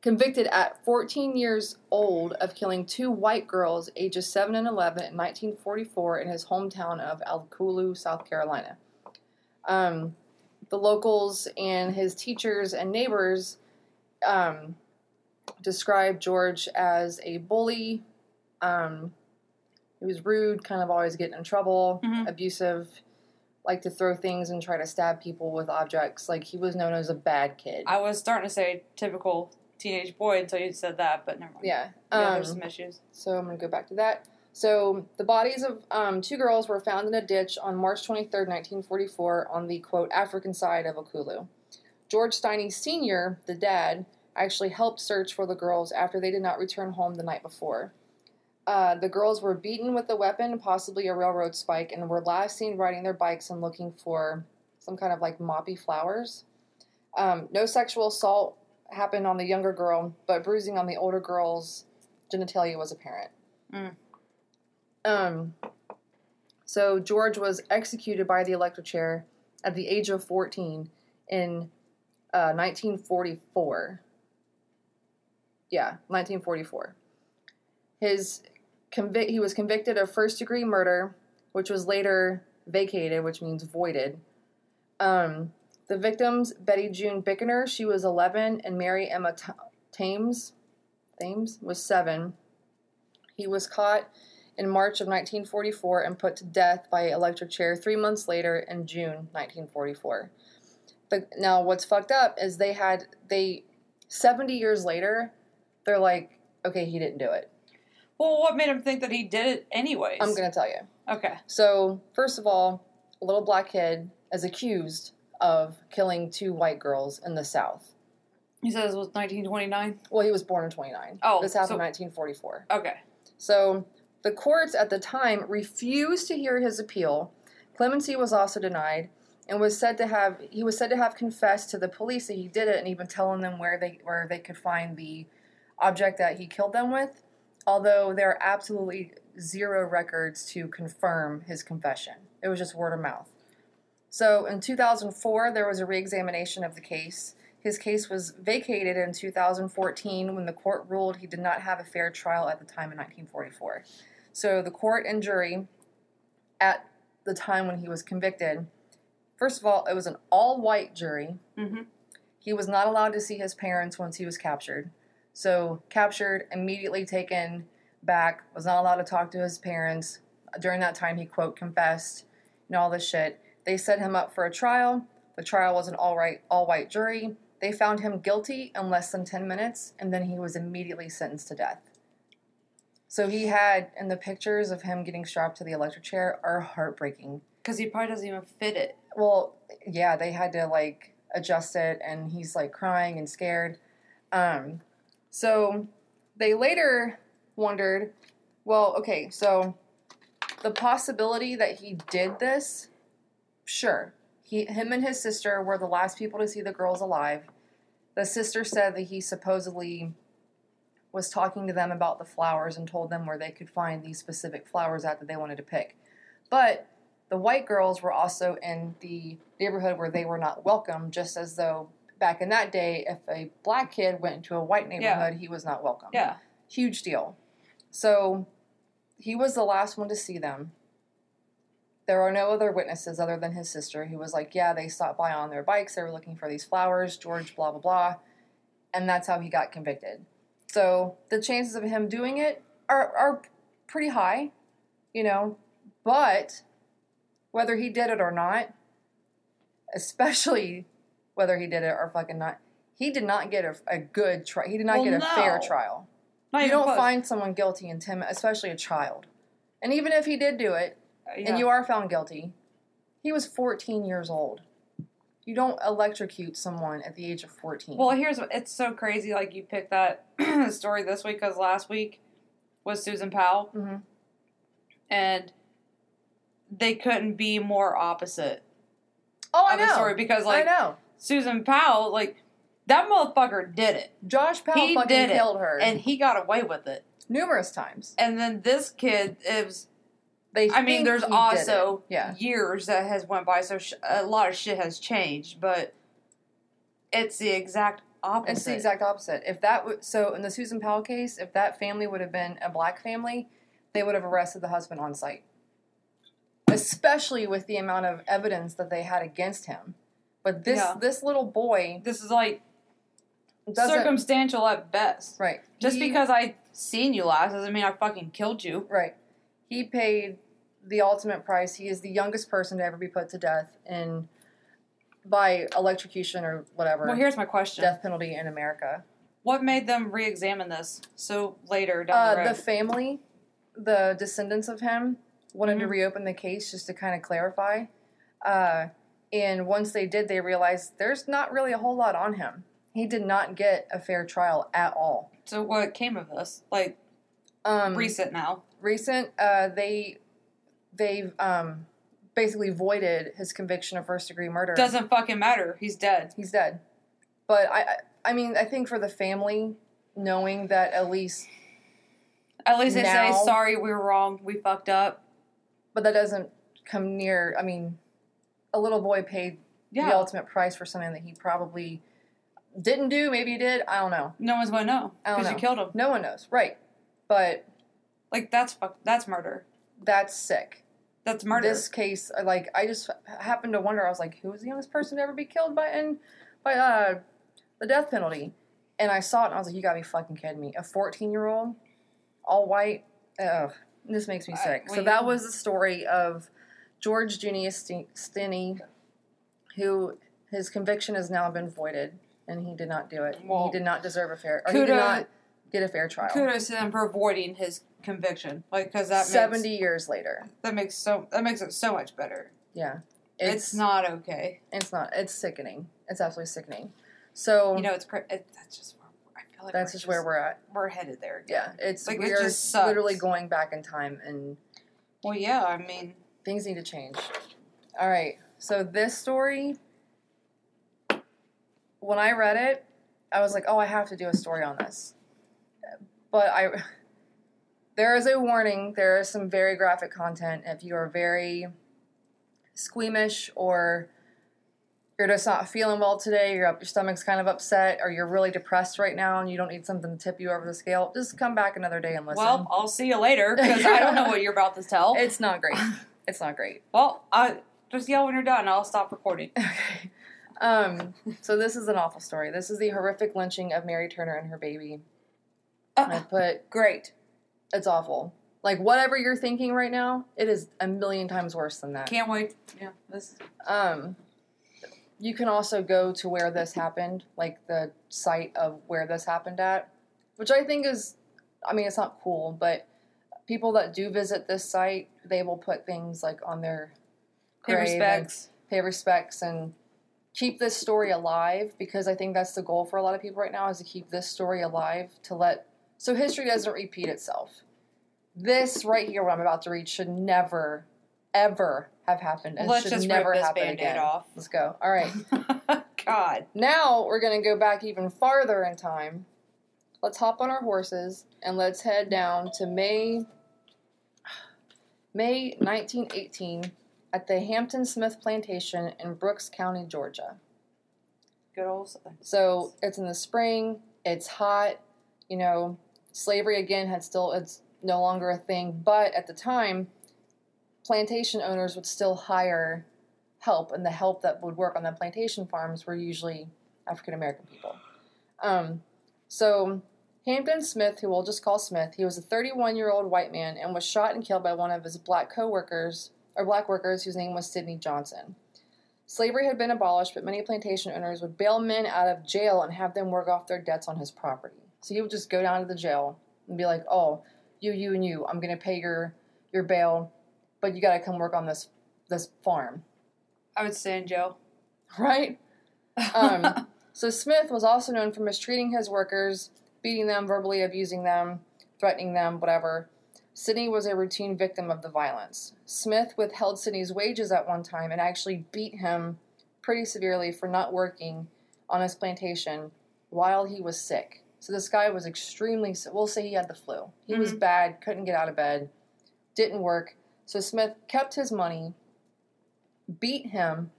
convicted at 14 years old of killing two white girls ages 7 and 11 in 1944 in his hometown of Alcolu, South Carolina. Um, the locals and his teachers and neighbors um, described George as a bully. Um, he was rude, kind of always getting in trouble, Mhm. abusive, like to throw things and try to stab people with objects. Like he was known as a bad kid. I was starting to say typical teenage boy until you said that, but never mind. yeah. Yeah, Um, there's some issues. so I'm gonna go back to that. So the bodies of um, two girls were found in a ditch on March 23, 1944, on the quote African side of Alcolu. George Stinney Sr., the dad, actually helped search for the girls after they did not return home the night before. Uh, the girls were beaten with a weapon, possibly a railroad spike, and were last seen riding their bikes and looking for some kind of like moppy flowers. Um, no sexual assault happened on the younger girl, but bruising on the older girl's genitalia was apparent. Mm. Um, so George was executed by the electric chair at the age of 14 in uh, 1944. Yeah, 1944. His convic- he was convicted of first degree murder, which was later vacated, which means voided. Um, the victims, Betty June Bickner, she was 11, and Mary Emma T- Thames, Thames was 7. He was caught in March of 1944 and put to death by electric chair three months later in June 1944. The, now, what's fucked up is they had, they, 70 years later, they're like, okay, he didn't do it. Well, what made him think that he did it anyways? I'm going to tell you. Okay. So, first of all, a little black kid is accused of killing two white girls in the South. He says it was 1929. Well, he was born in 29. Oh, this happened so- in 1944. Okay. So the courts at the time refused to hear his appeal. Clemency was also denied, and was said to have he was said to have confessed to the police that he did it, and even telling them where they where they could find the object that he killed them with. Although there are absolutely zero records to confirm his confession, it was just word of mouth. So in 2004, there was a re examination of the case. His case was vacated in 2014 when the court ruled he did not have a fair trial at the time in 1944. So the court and jury, at the time when he was convicted, first of all, it was an all white jury. Mm-hmm. He was not allowed to see his parents once he was captured. So, captured, immediately taken back, was not allowed to talk to his parents. During that time, he, quote, confessed and all this shit. They set him up for a trial. The trial was an all right, all white jury. They found him guilty in less than 10 minutes, and then he was immediately sentenced to death. So he had, and the pictures of him getting strapped to the electric chair are heartbreaking. Because he probably doesn't even fit it. Well, yeah, they had to like adjust it, and he's like crying and scared. Um, so they later wondered, well, okay, so the possibility that he did this, sure. He, him and his sister were the last people to see the girls alive. The sister said that he supposedly was talking to them about the flowers and told them where they could find these specific flowers at that they wanted to pick. But the white girls were also in the neighborhood where they were not welcome, just as though back in that day, if a black kid went into a white neighborhood, he was not welcome. Yeah. Huge deal. So he was the last one to see them. There are no other witnesses other than his sister, who was like, Yeah, they stopped by on their bikes, they were looking for these flowers, George, blah, blah, blah. And that's how he got convicted. So the chances of him doing it are, are pretty high, you know, but whether he did it or not, especially whether he did it or fucking not, he did not get a, a good trial. He did not Well, get a fair trial. Not you don't close. find someone guilty in 10 especially a child. And even if he did do it, Yeah. and you are found guilty, he was 14 years old. You don't electrocute someone at the age of 14. Well, here's it's so crazy. Like you picked that story this week because last week was Susan Powell, Mhm. and they couldn't be more opposite oh, I know. story because like I know. Susan Powell, like that motherfucker did it, Josh Powell he fucking did it, killed her and he got away with it. numerous times. And then this kid is. They I mean, there's also yeah. years that has went by, so sh- a lot of shit has changed, but it's the exact opposite. It's the exact opposite. If that w- so in the Susan Powell case, if that family would have been a black family, they would have arrested the husband on site. Especially with the amount of evidence that they had against him. But this Yeah. this little boy This is like circumstantial at best. right. Just He- because I seen you last doesn't mean I fucking killed you. Right. He paid the ultimate price. He is the youngest person to ever be put to death in by electrocution or whatever Well, here's my question: death penalty in America. What made them re-examine this so later down the Uh, road? the family, the descendants of him wanted to Mhm. reopen the case just to kind of clarify. Uh, and once they did, they realized there's not really a whole lot on him. He did not get a fair trial at all. So what came of this? Like Um, recent now. recent, uh, they they um, basically voided his conviction of first degree murder. Doesn't fucking matter. He's dead. He's dead. But I, I, mean, I think for the family, knowing that at least, At least they Now- say sorry, we were wrong, we fucked up. but that doesn't come near. I mean, a little boy paid the ultimate price for something that he probably didn't do. Maybe he did. I don't know. No one's gonna know I because you killed him. No one knows, right? But Like that's fuck. That's murder. that's sick. That's murder. This case, like, I just happened to wonder. I was like, who was the youngest person to ever be killed by in by uh the death penalty? And I saw it, and I was like, you gotta be fucking kidding me! A fourteen year old, all white. Ugh, this makes me I- sick. well, so that was the story of George Junius St- Stinney, who his conviction has now been voided, and he did not do it. Well, he did not deserve a fair. Or he did not get a fair trial. Kudos to them for avoiding his conviction. Like because that Seventy makes, years later. that makes so that makes it so much better. Yeah, It's, not okay. It's not. It's sickening. It's absolutely sickening. So You know, it's it, that's just where I feel like that's we're just where we're at. we're headed there. Yeah, it's Like, it we're just sucks. literally going back in time, and Well, yeah. I mean, things need to change. All right. So this story, when I read it, I was like, "Oh, I have to do a story on this." But I, there is a warning. There is some very graphic content. If you are very squeamish or you're just not feeling well today, your your stomach's kind of upset, or you're really depressed right now, and you don't need something to tip you over the scale, just come back another day and listen. well, I'll see you later because I don't know what you're about to tell. it's not great. It's not great. well, I just yell when you're done. I'll stop recording. Okay. Um, so this is an awful story. This is the horrific lynching of Mary Turner and her baby. I Uh, put great. it's awful. Like whatever you're thinking right now, it is a million times worse than that. Can't wait. Yeah. This. Um, you can also go to where this happened, like the site of where this happened at, which I think is, I mean, it's not cool, but people that do visit this site, they will put things like on their Pay respects. pay respects and keep this story alive because I think that's the goal for a lot of people right now is to keep this story alive to let so history doesn't repeat itself. This right here, what I'm about to read, should never, ever have happened. And Let's should just never rip this happen band-aid again. off. Let's go. All right. God. now we're gonna go back even farther in time. Let's hop on our horses and let's head down to May May 1918 at the Hampton Smith Plantation in Brooks County, Georgia. Good old. son. So it's in the spring. It's hot. You know, slavery again had still it's no longer a thing. But at the time, plantation owners would still hire help, and the help that would work on the plantation farms were usually African American people. Um, so Hampton Smith, who we'll just call Smith, he was a 31 year old white man and was shot and killed by one of his black co-workers or black workers whose name was Sidney Johnson. Slavery had been abolished, but many plantation owners would bail men out of jail and have them work off their debts on his property. So he would just go down to the jail and be like, "Oh, you, you, and you, I'm going to pay your your bail, but you got to come work on this this farm, I would stay in jail. right?" Um, so Smith was also known for mistreating his workers, beating them, verbally abusing them, threatening them, whatever. Sidney was a routine victim of the violence. Smith withheld Sidney's wages at one time and actually beat him pretty severely for not working on his plantation while he was sick. So this guy was extremely sick. We'll say he had the flu. He was Mhm. bad, couldn't get out of bed, didn't work. So Smith kept his money, beat him,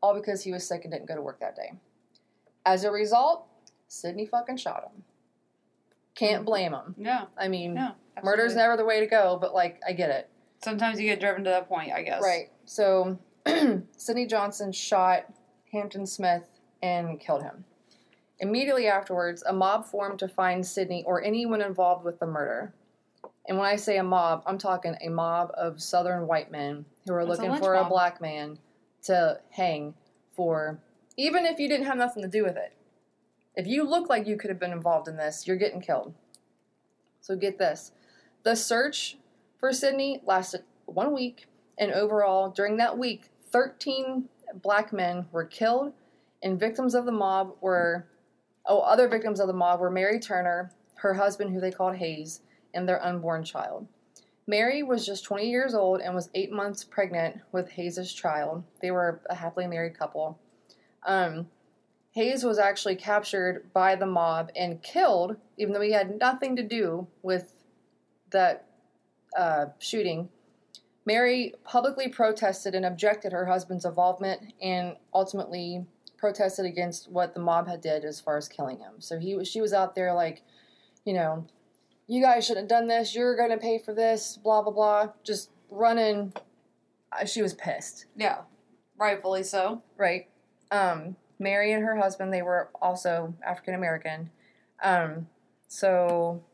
all because he was sick and didn't go to work that day. As a result, Sidney fucking shot him. Can't Mhm. blame him. no, I mean, no. murder's absolutely. never the way to go, but like, I get it. Sometimes you get driven to that point. I guess. Right. So, Sidney Johnson shot Hampton Smith and killed him. Immediately afterwards, a mob formed to find Sidney or anyone involved with the murder. And when I say a mob, I'm talking a mob of southern white men who were That's looking lynch for a black man to hang for, even if you didn't have nothing to do with it. If you look like you could have been involved in this, you're getting killed. So get this. The search for Sidney lasted one week, and overall, during that week, 13 black men were killed, and victims of the mob were, oh, other victims of the mob were Mary Turner, her husband, who they called Hayes, and their unborn child. Mary was just 20 years old and was eight months pregnant with Hayes' child. They were a happily married couple. Um, Hayes was actually captured by the mob and killed, even though he had nothing to do with that uh, shooting. Mary publicly protested and objected her husband's involvement, and ultimately protested against what the mob had did as far as killing him. So he was, she was out there like, you know, you guys shouldn't have done this. You're going to pay for this. Blah blah blah. Just running. Uh, She was pissed Yeah, rightfully so. right? Um, Mary and her husband, they were also African American. Um, so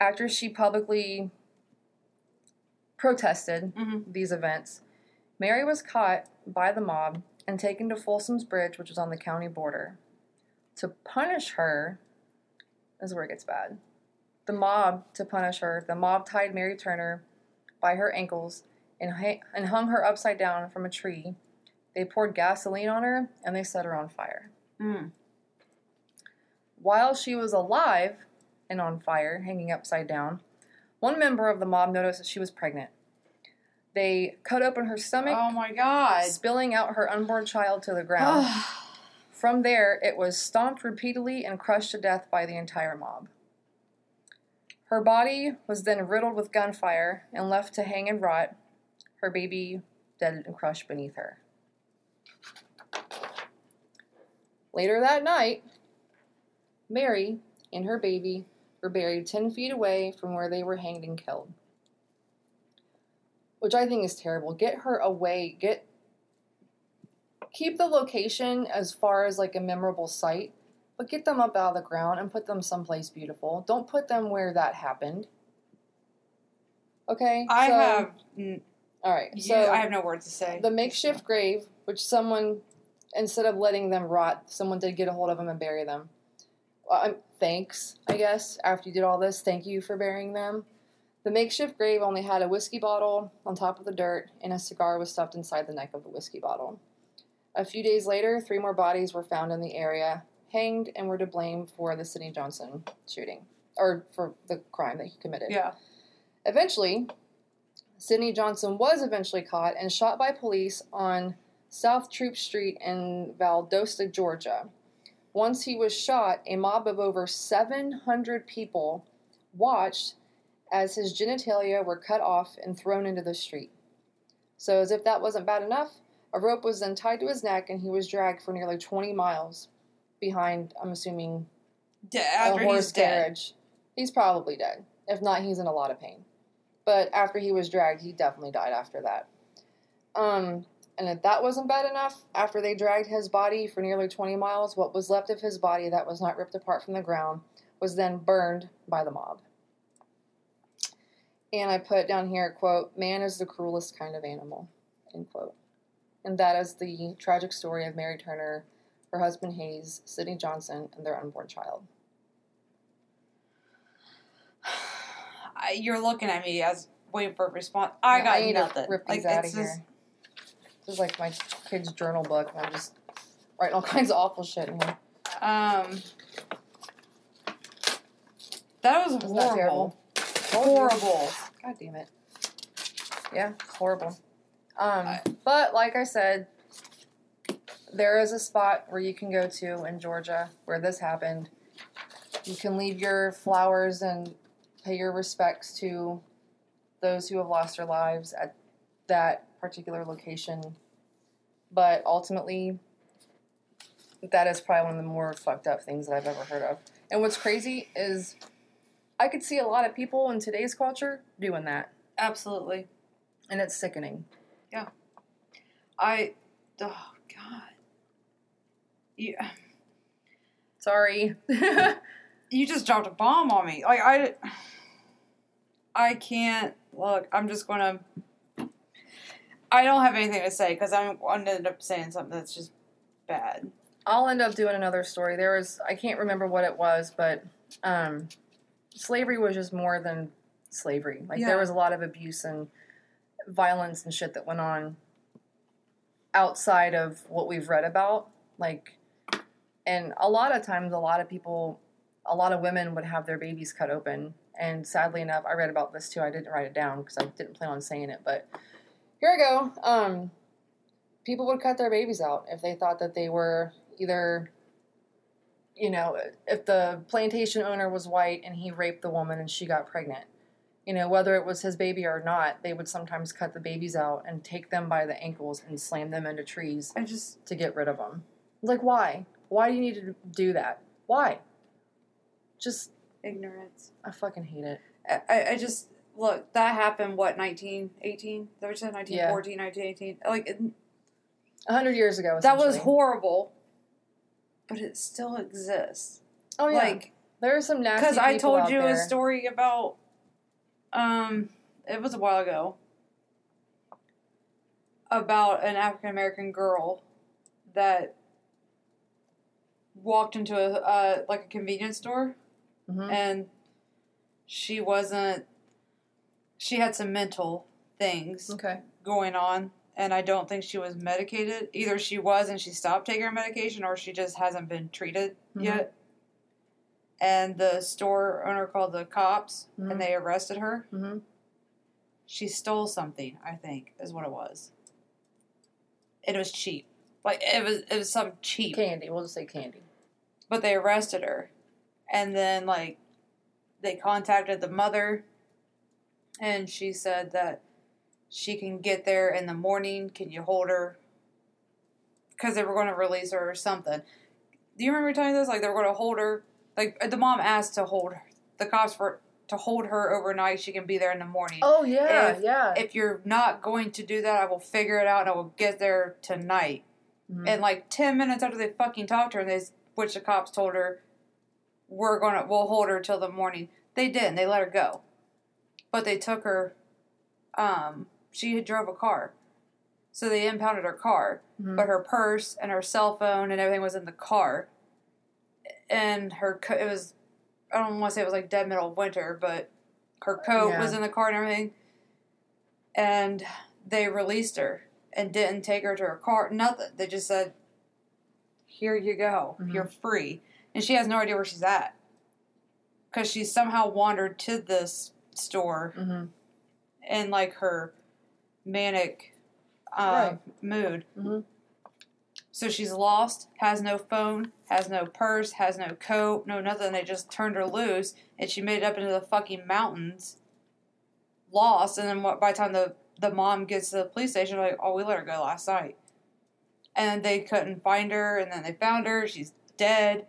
after she publicly protested Mhm. these events, Mary was caught by the mob and taken to Folsom's Bridge, which was on the county border. To punish her, this is where it gets bad. The mob, to punish her, the mob tied Mary Turner by her ankles and, ha- and hung her upside down from a tree. They poured gasoline on her and they set her on fire. Mm. While she was alive and on fire, hanging upside down, one member of the mob noticed that she was pregnant. They cut open her stomach, Oh my god. spilling out her unborn child to the ground. From there, it was stomped repeatedly and crushed to death by the entire mob. Her body was then riddled with gunfire and left to hang and rot, her baby dead and crushed beneath her. Later that night, Mary and her baby were buried 10 feet away from where they were hanged and killed. Which I think is terrible. Get her away. Get keep the location as far as like a memorable site, but get them up out of the ground and put them someplace beautiful. Don't put them where that happened. Okay? I so- have. n- All right. you- So I have no words to say. the makeshift grave, which someone, instead of letting them rot, someone did get a hold of them and bury them. Well, I'm, thanks, I guess. After you did all this, thank you for burying them. The makeshift grave only had a whiskey bottle on top of the dirt, and a cigar was stuffed inside the neck of the whiskey bottle. A few days later, three more bodies were found in the area, hanged, and were to blame for the Sidney Johnson shooting, or for the crime that he committed. yeah. Eventually, Sidney Johnson was eventually caught and shot by police on South Troup Street in Valdosta, Georgia. Once he was shot, a mob of over 700 people watched as his genitalia were cut off and thrown into the street. So, as if that wasn't bad enough, a rope was then tied to his neck and he was dragged for nearly 20 miles behind, I'm assuming, De- a horse he's dead. carriage. He's probably dead. If not, he's in a lot of pain. But after he was dragged, he definitely died after that. Um, and if that wasn't bad enough, after they dragged his body for nearly 20 miles, what was left of his body that was not ripped apart from the ground was then burned by the mob. And I put down here, quote, man is the cruelest kind of animal, end quote. And that is the tragic story of Mary Turner, her husband Hayes, Sidney Johnson, and their unborn child. You're looking at me as waiting for a response. I got need nothing. Rip Like, these out of it's here. just- is like my kid's journal book, and I'm just writing all kinds of awful shit in here. Um, that was Isn't that horrible. terrible? Horrible. God damn it. Yeah, horrible. Um, I- but like I said, there is a spot where you can go to in Georgia where this happened. You can leave your flowers and pay your respects to those who have lost their lives at that particular location. But ultimately, that is probably one of the more fucked up things that I've ever heard of. And what's crazy is I could see a lot of people in today's culture doing that, Absolutely. and it's sickening. Yeah. I. Oh God. Yeah. Sorry. you just dropped a bomb on me. Like I. I can't look. I'm just gonna. I don't have anything to say because I'm going to end up saying something that's just bad. I'll end up doing another story. There was I can't remember what it was, but um, slavery was just more than slavery. Like Yeah. there was a lot of abuse and violence and shit that went on outside of what we've read about. Like, and a lot of times, a lot of people, a lot of women would have their babies cut open. And sadly enough, I read about this too. I didn't write it down because I didn't plan on saying it, but here I go. Um, people would cut their babies out if they thought that they were either you know, if the plantation owner was white and he raped the woman and she got pregnant, you know, whether it was his baby or not, they would sometimes cut the babies out and take them by the ankles and slam them into trees I just to get rid of them. Like, why? Why do you need to do that? Why? Just, ignorance. I fucking hate it. I- I, I just look that happened. What 1918? That was 1914, 1918. Like A hundred years ago, that was horrible, but it still exists. Oh yeah, Like there are some nasty because I told you there. a story about um it was a while ago about an African American girl that walked into a uh, like a convenience store Mhm. and she wasn't she had some mental things Okay. going on and I don't think she was medicated. Either she was and she stopped taking her medication or she just hasn't been treated Mhm. yet. And the store owner called the cops Mhm. and they arrested her. hmm She stole something, I think, is what it was. It was cheap. Like it was it was some cheap. Candy. We'll just say candy. But they arrested her. And then like they contacted the mother and she said that she can get there in the morning. Can you hold her? Because they were going to release her or something. Do you remember telling this? Like they were going to hold her. Like the mom asked to hold her. The cops for to hold her overnight. She can be there in the morning. Oh yeah, If- yeah. If you're not going to do that, I will figure it out and I will get there tonight. Mhm. And like ten minutes after they fucking talked to her, and they, which the cops told her, we're gonna, we'll hold her till the morning. They didn't. They let her go, but they took her. Um, she had drove a car, so they impounded her car, Mhm. but her purse and her cell phone and everything was in the car. And her, co- it was, I don't want to say it was like dead middle of winter, but her coat Yeah. was in the car and everything. And they released her and didn't take her to her car. Nothing. They just said, "Here you go. Mhm. You're free." And she has no idea where she's at because she somehow wandered to this store Mhm. in like her manic uh, Right. mood. Mhm. So she's lost, has no phone, has no purse, has no coat, no nothing. They just turned her loose, and she made it up into the fucking mountains, lost. And then what- by the time the the mom gets to the police station, like, oh, we let her go last night, and they couldn't find her. And then they found her; she's dead,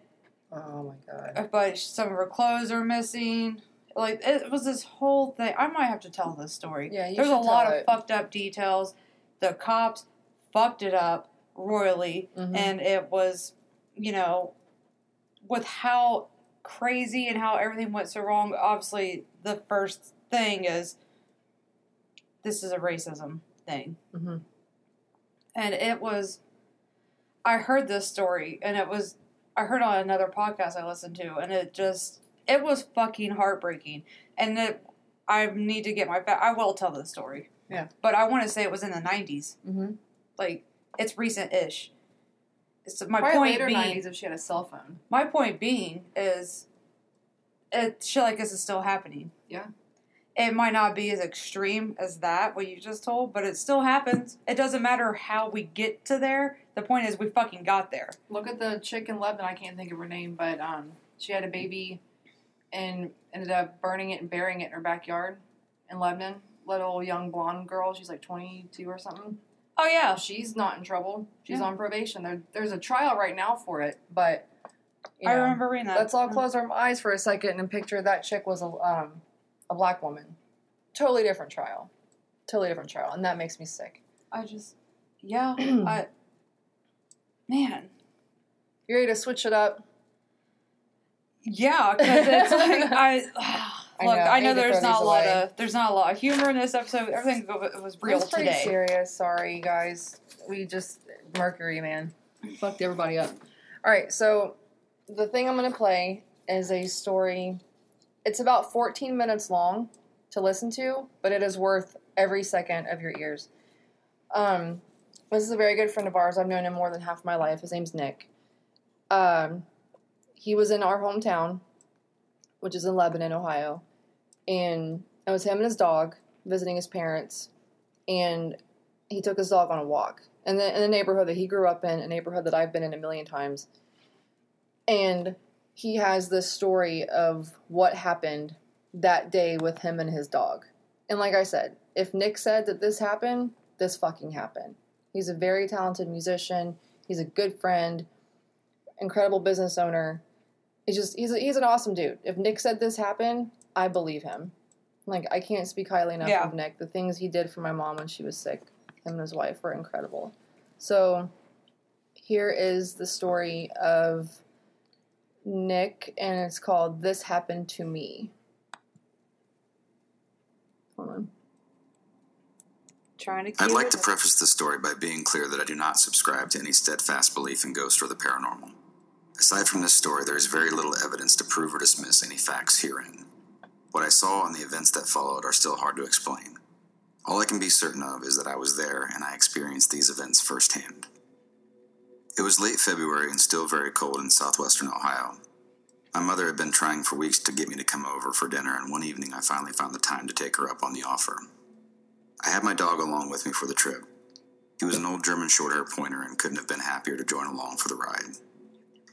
Oh my god. but some of her clothes are missing. Like it was this whole thing. I might have to tell this story. Yeah, There's a lot of fucked up details. The cops fucked it up royally, Mhm. and it was, you know, with how crazy and how everything went so wrong. Obviously, the first thing is this is a racism thing, Mhm. and it was. I heard this story, and it was. I heard on another podcast I listened to, and it just it was fucking heartbreaking. And it, I need to get my. Fa- I will tell the story. Yeah. But I want to say it was in the nineties. Mhm. Like it's recent-ish. It's my Probably point later being. nineties if she had a cell phone. My point being is, it shit like this is still happening. Yeah. It might not be as extreme as that what you just told, but it still happens. It doesn't matter how we get to there. The point is we fucking got there. Look at the chick in Lebanon. I can't think of her name, but um, she had a baby and ended up burning it and burying it in her backyard in Lebanon. Little young blonde girl. She's like 22 or something. Oh yeah. She's not in trouble. She's Yeah. on probation. There, there's a trial right now for it, but I know, remember reading that. Let's all close our eyes for a second and picture that chick was a um, a black woman. Totally different trial. Totally different trial, and that makes me sick. I just, yeah, I, man, You ready to switch it up? Yeah, because it's like I. I Look, know, I I know there's not these a lot away. of there's not a lot of humor in this episode. Everything was real It's pretty today. serious. Sorry, guys. We just Mercury, man, fucked everybody up. All right, so the thing I'm gonna play is a story. It's about 14 minutes long, to listen to, but it is worth every second of your ears. Um, this is a very good friend of ours. I've known him more than half my life. His name's Nick. Um, he was in our hometown, which is in Lebanon, Ohio, and it was him and his dog visiting his parents, and he took his dog on a walk. And in, in the neighborhood that he grew up in, a neighborhood that I've been in a million times, and he has this story of what happened that day with him and his dog. And like I said, if Nick said that this happened, this fucking happened. He's a very talented musician. He's a good friend, incredible business owner. He's just he's a, he's an awesome dude. If Nick said this happened, I believe him. Like I can't speak highly enough Yeah. of Nick. The things he did for my mom when she was sick, him and his wife were incredible. So here is the story of Nick, and it's called "This Happened to Me." Hold on. Trying to. I'd like it. to preface this story by being clear that I do not subscribe to any steadfast belief in ghosts or the paranormal. Aside from this story, there is very little evidence to prove or dismiss any facts herein. What I saw and the events that followed are still hard to explain. All I can be certain of is that I was there and I experienced these events firsthand. It was late February and still very cold in southwestern Ohio. My mother had been trying for weeks to get me to come over for dinner, and one evening I finally found the time to take her up on the offer. I had my dog along with me for the trip. He was an old German short-haired pointer and couldn't have been happier to join along for the ride.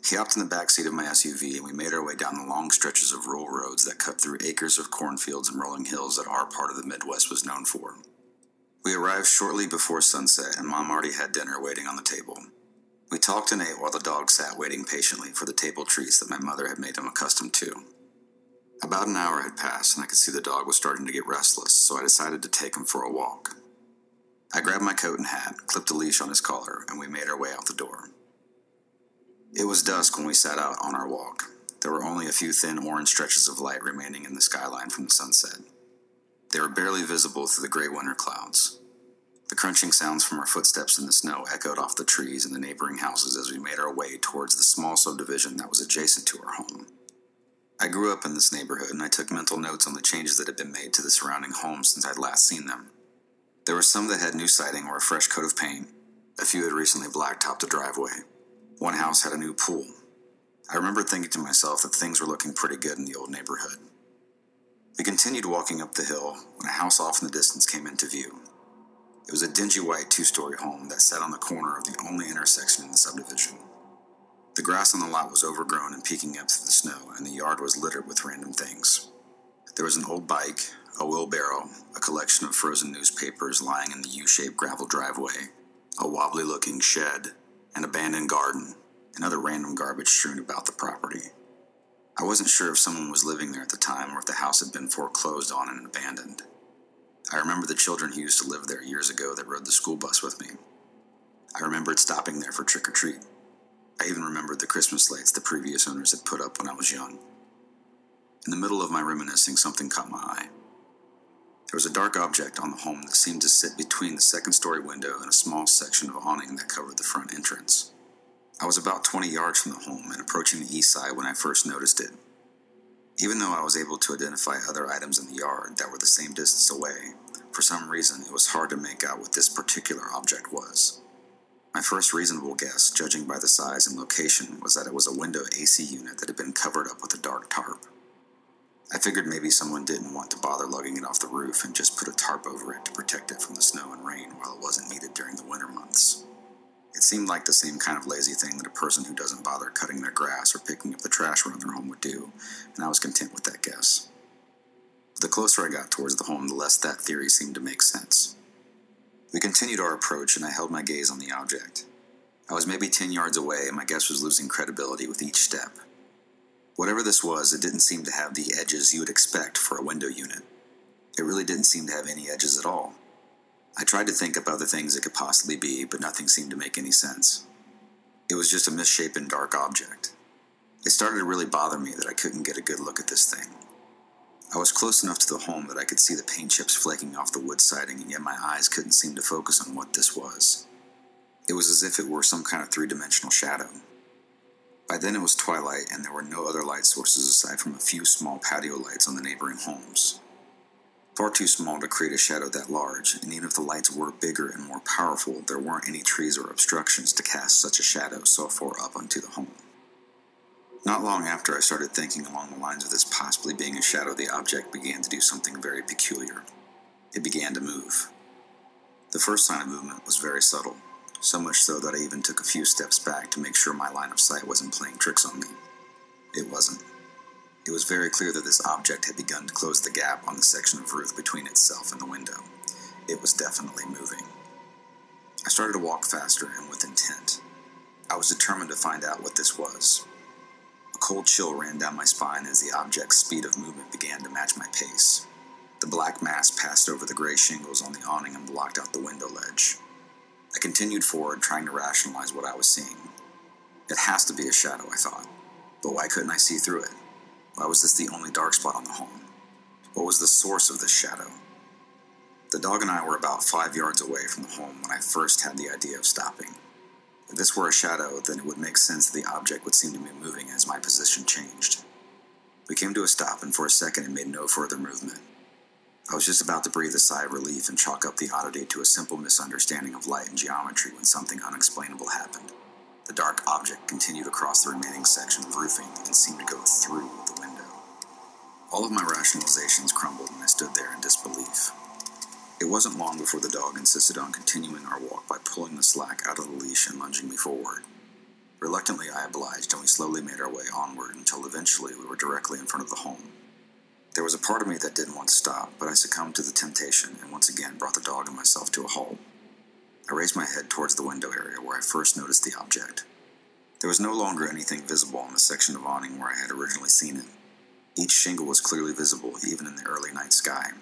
He hopped in the back seat of my SUV and we made our way down the long stretches of rural roads that cut through acres of cornfields and rolling hills that our part of the Midwest was known for. We arrived shortly before sunset and Mom already had dinner waiting on the table. We talked and ate while the dog sat waiting patiently for the table treats that my mother had made him accustomed to. About an hour had passed, and I could see the dog was starting to get restless, so I decided to take him for a walk. I grabbed my coat and hat, clipped a leash on his collar, and we made our way out the door. It was dusk when we set out on our walk. There were only a few thin orange stretches of light remaining in the skyline from the sunset. They were barely visible through the gray winter clouds. The crunching sounds from our footsteps in the snow echoed off the trees and the neighboring houses as we made our way towards the small subdivision that was adjacent to our home. I grew up in this neighborhood and I took mental notes on the changes that had been made to the surrounding homes since I'd last seen them. There were some that had new siding or a fresh coat of paint. A few had recently blacktopped the driveway. One house had a new pool. I remember thinking to myself that things were looking pretty good in the old neighborhood. We continued walking up the hill when a house off in the distance came into view. It was a dingy white two story home that sat on the corner of the only intersection in the subdivision. The grass on the lot was overgrown and peeking up through the snow, and the yard was littered with random things. There was an old bike, a wheelbarrow, a collection of frozen newspapers lying in the U shaped gravel driveway, a wobbly looking shed, an abandoned garden, and other random garbage strewn about the property. I wasn't sure if someone was living there at the time or if the house had been foreclosed on and abandoned. I remember the children who used to live there years ago that rode the school bus with me. I remembered stopping there for trick or treat. I even remembered the Christmas lights the previous owners had put up when I was young. In the middle of my reminiscing, something caught my eye. There was a dark object on the home that seemed to sit between the second story window and a small section of awning that covered the front entrance. I was about 20 yards from the home and approaching the east side when I first noticed it. Even though I was able to identify other items in the yard that were the same distance away, for some reason it was hard to make out what this particular object was. My first reasonable guess, judging by the size and location, was that it was a window AC unit that had been covered up with a dark tarp. I figured maybe someone didn't want to bother lugging it off the roof and just put a tarp over it to protect it from the snow and rain while it wasn't needed during the winter months. It seemed like the same kind of lazy thing that a person who doesn't bother cutting their grass or picking up the trash around their home would do, and I was content with that guess. The closer I got towards the home, the less that theory seemed to make sense. We continued our approach, and I held my gaze on the object. I was maybe 10 yards away, and my guess was losing credibility with each step. Whatever this was, it didn't seem to have the edges you would expect for a window unit. It really didn't seem to have any edges at all. I tried to think of other things it could possibly be, but nothing seemed to make any sense. It was just a misshapen dark object. It started to really bother me that I couldn't get a good look at this thing. I was close enough to the home that I could see the paint chips flaking off the wood siding, and yet my eyes couldn't seem to focus on what this was. It was as if it were some kind of three dimensional shadow. By then it was twilight, and there were no other light sources aside from a few small patio lights on the neighboring homes. Far too small to create a shadow that large, and even if the lights were bigger and more powerful, there weren't any trees or obstructions to cast such a shadow so far up onto the home. Not long after I started thinking along the lines of this possibly being a shadow, the object began to do something very peculiar. It began to move. The first sign of movement was very subtle, so much so that I even took a few steps back to make sure my line of sight wasn't playing tricks on me. It wasn't. It was very clear that this object had begun to close the gap on the section of roof between itself and the window. It was definitely moving. I started to walk faster and with intent. I was determined to find out what this was. A cold chill ran down my spine as the object's speed of movement began to match my pace. The black mass passed over the gray shingles on the awning and blocked out the window ledge. I continued forward, trying to rationalize what I was seeing. It has to be a shadow, I thought. But why couldn't I see through it? Why was this the only dark spot on the home? What was the source of this shadow? The dog and I were about five yards away from the home when I first had the idea of stopping. If this were a shadow, then it would make sense that the object would seem to be moving as my position changed. We came to a stop, and for a second it made no further movement. I was just about to breathe a sigh of relief and chalk up the oddity to a simple misunderstanding of light and geometry when something unexplainable happened. The dark object continued across the remaining section of roofing and seemed to go through the window. All of my rationalizations crumbled and I stood there in disbelief. It wasn't long before the dog insisted on continuing our walk by pulling the slack out of the leash and lunging me forward. Reluctantly, I obliged, and we slowly made our way onward until eventually we were directly in front of the home. There was a part of me that didn't want to stop, but I succumbed to the temptation and once again brought the dog and myself to a halt. I raised my head towards the window area where I first noticed the object. There was no longer anything visible on the section of awning where I had originally seen it. Each shingle was clearly visible, even in the early night sky.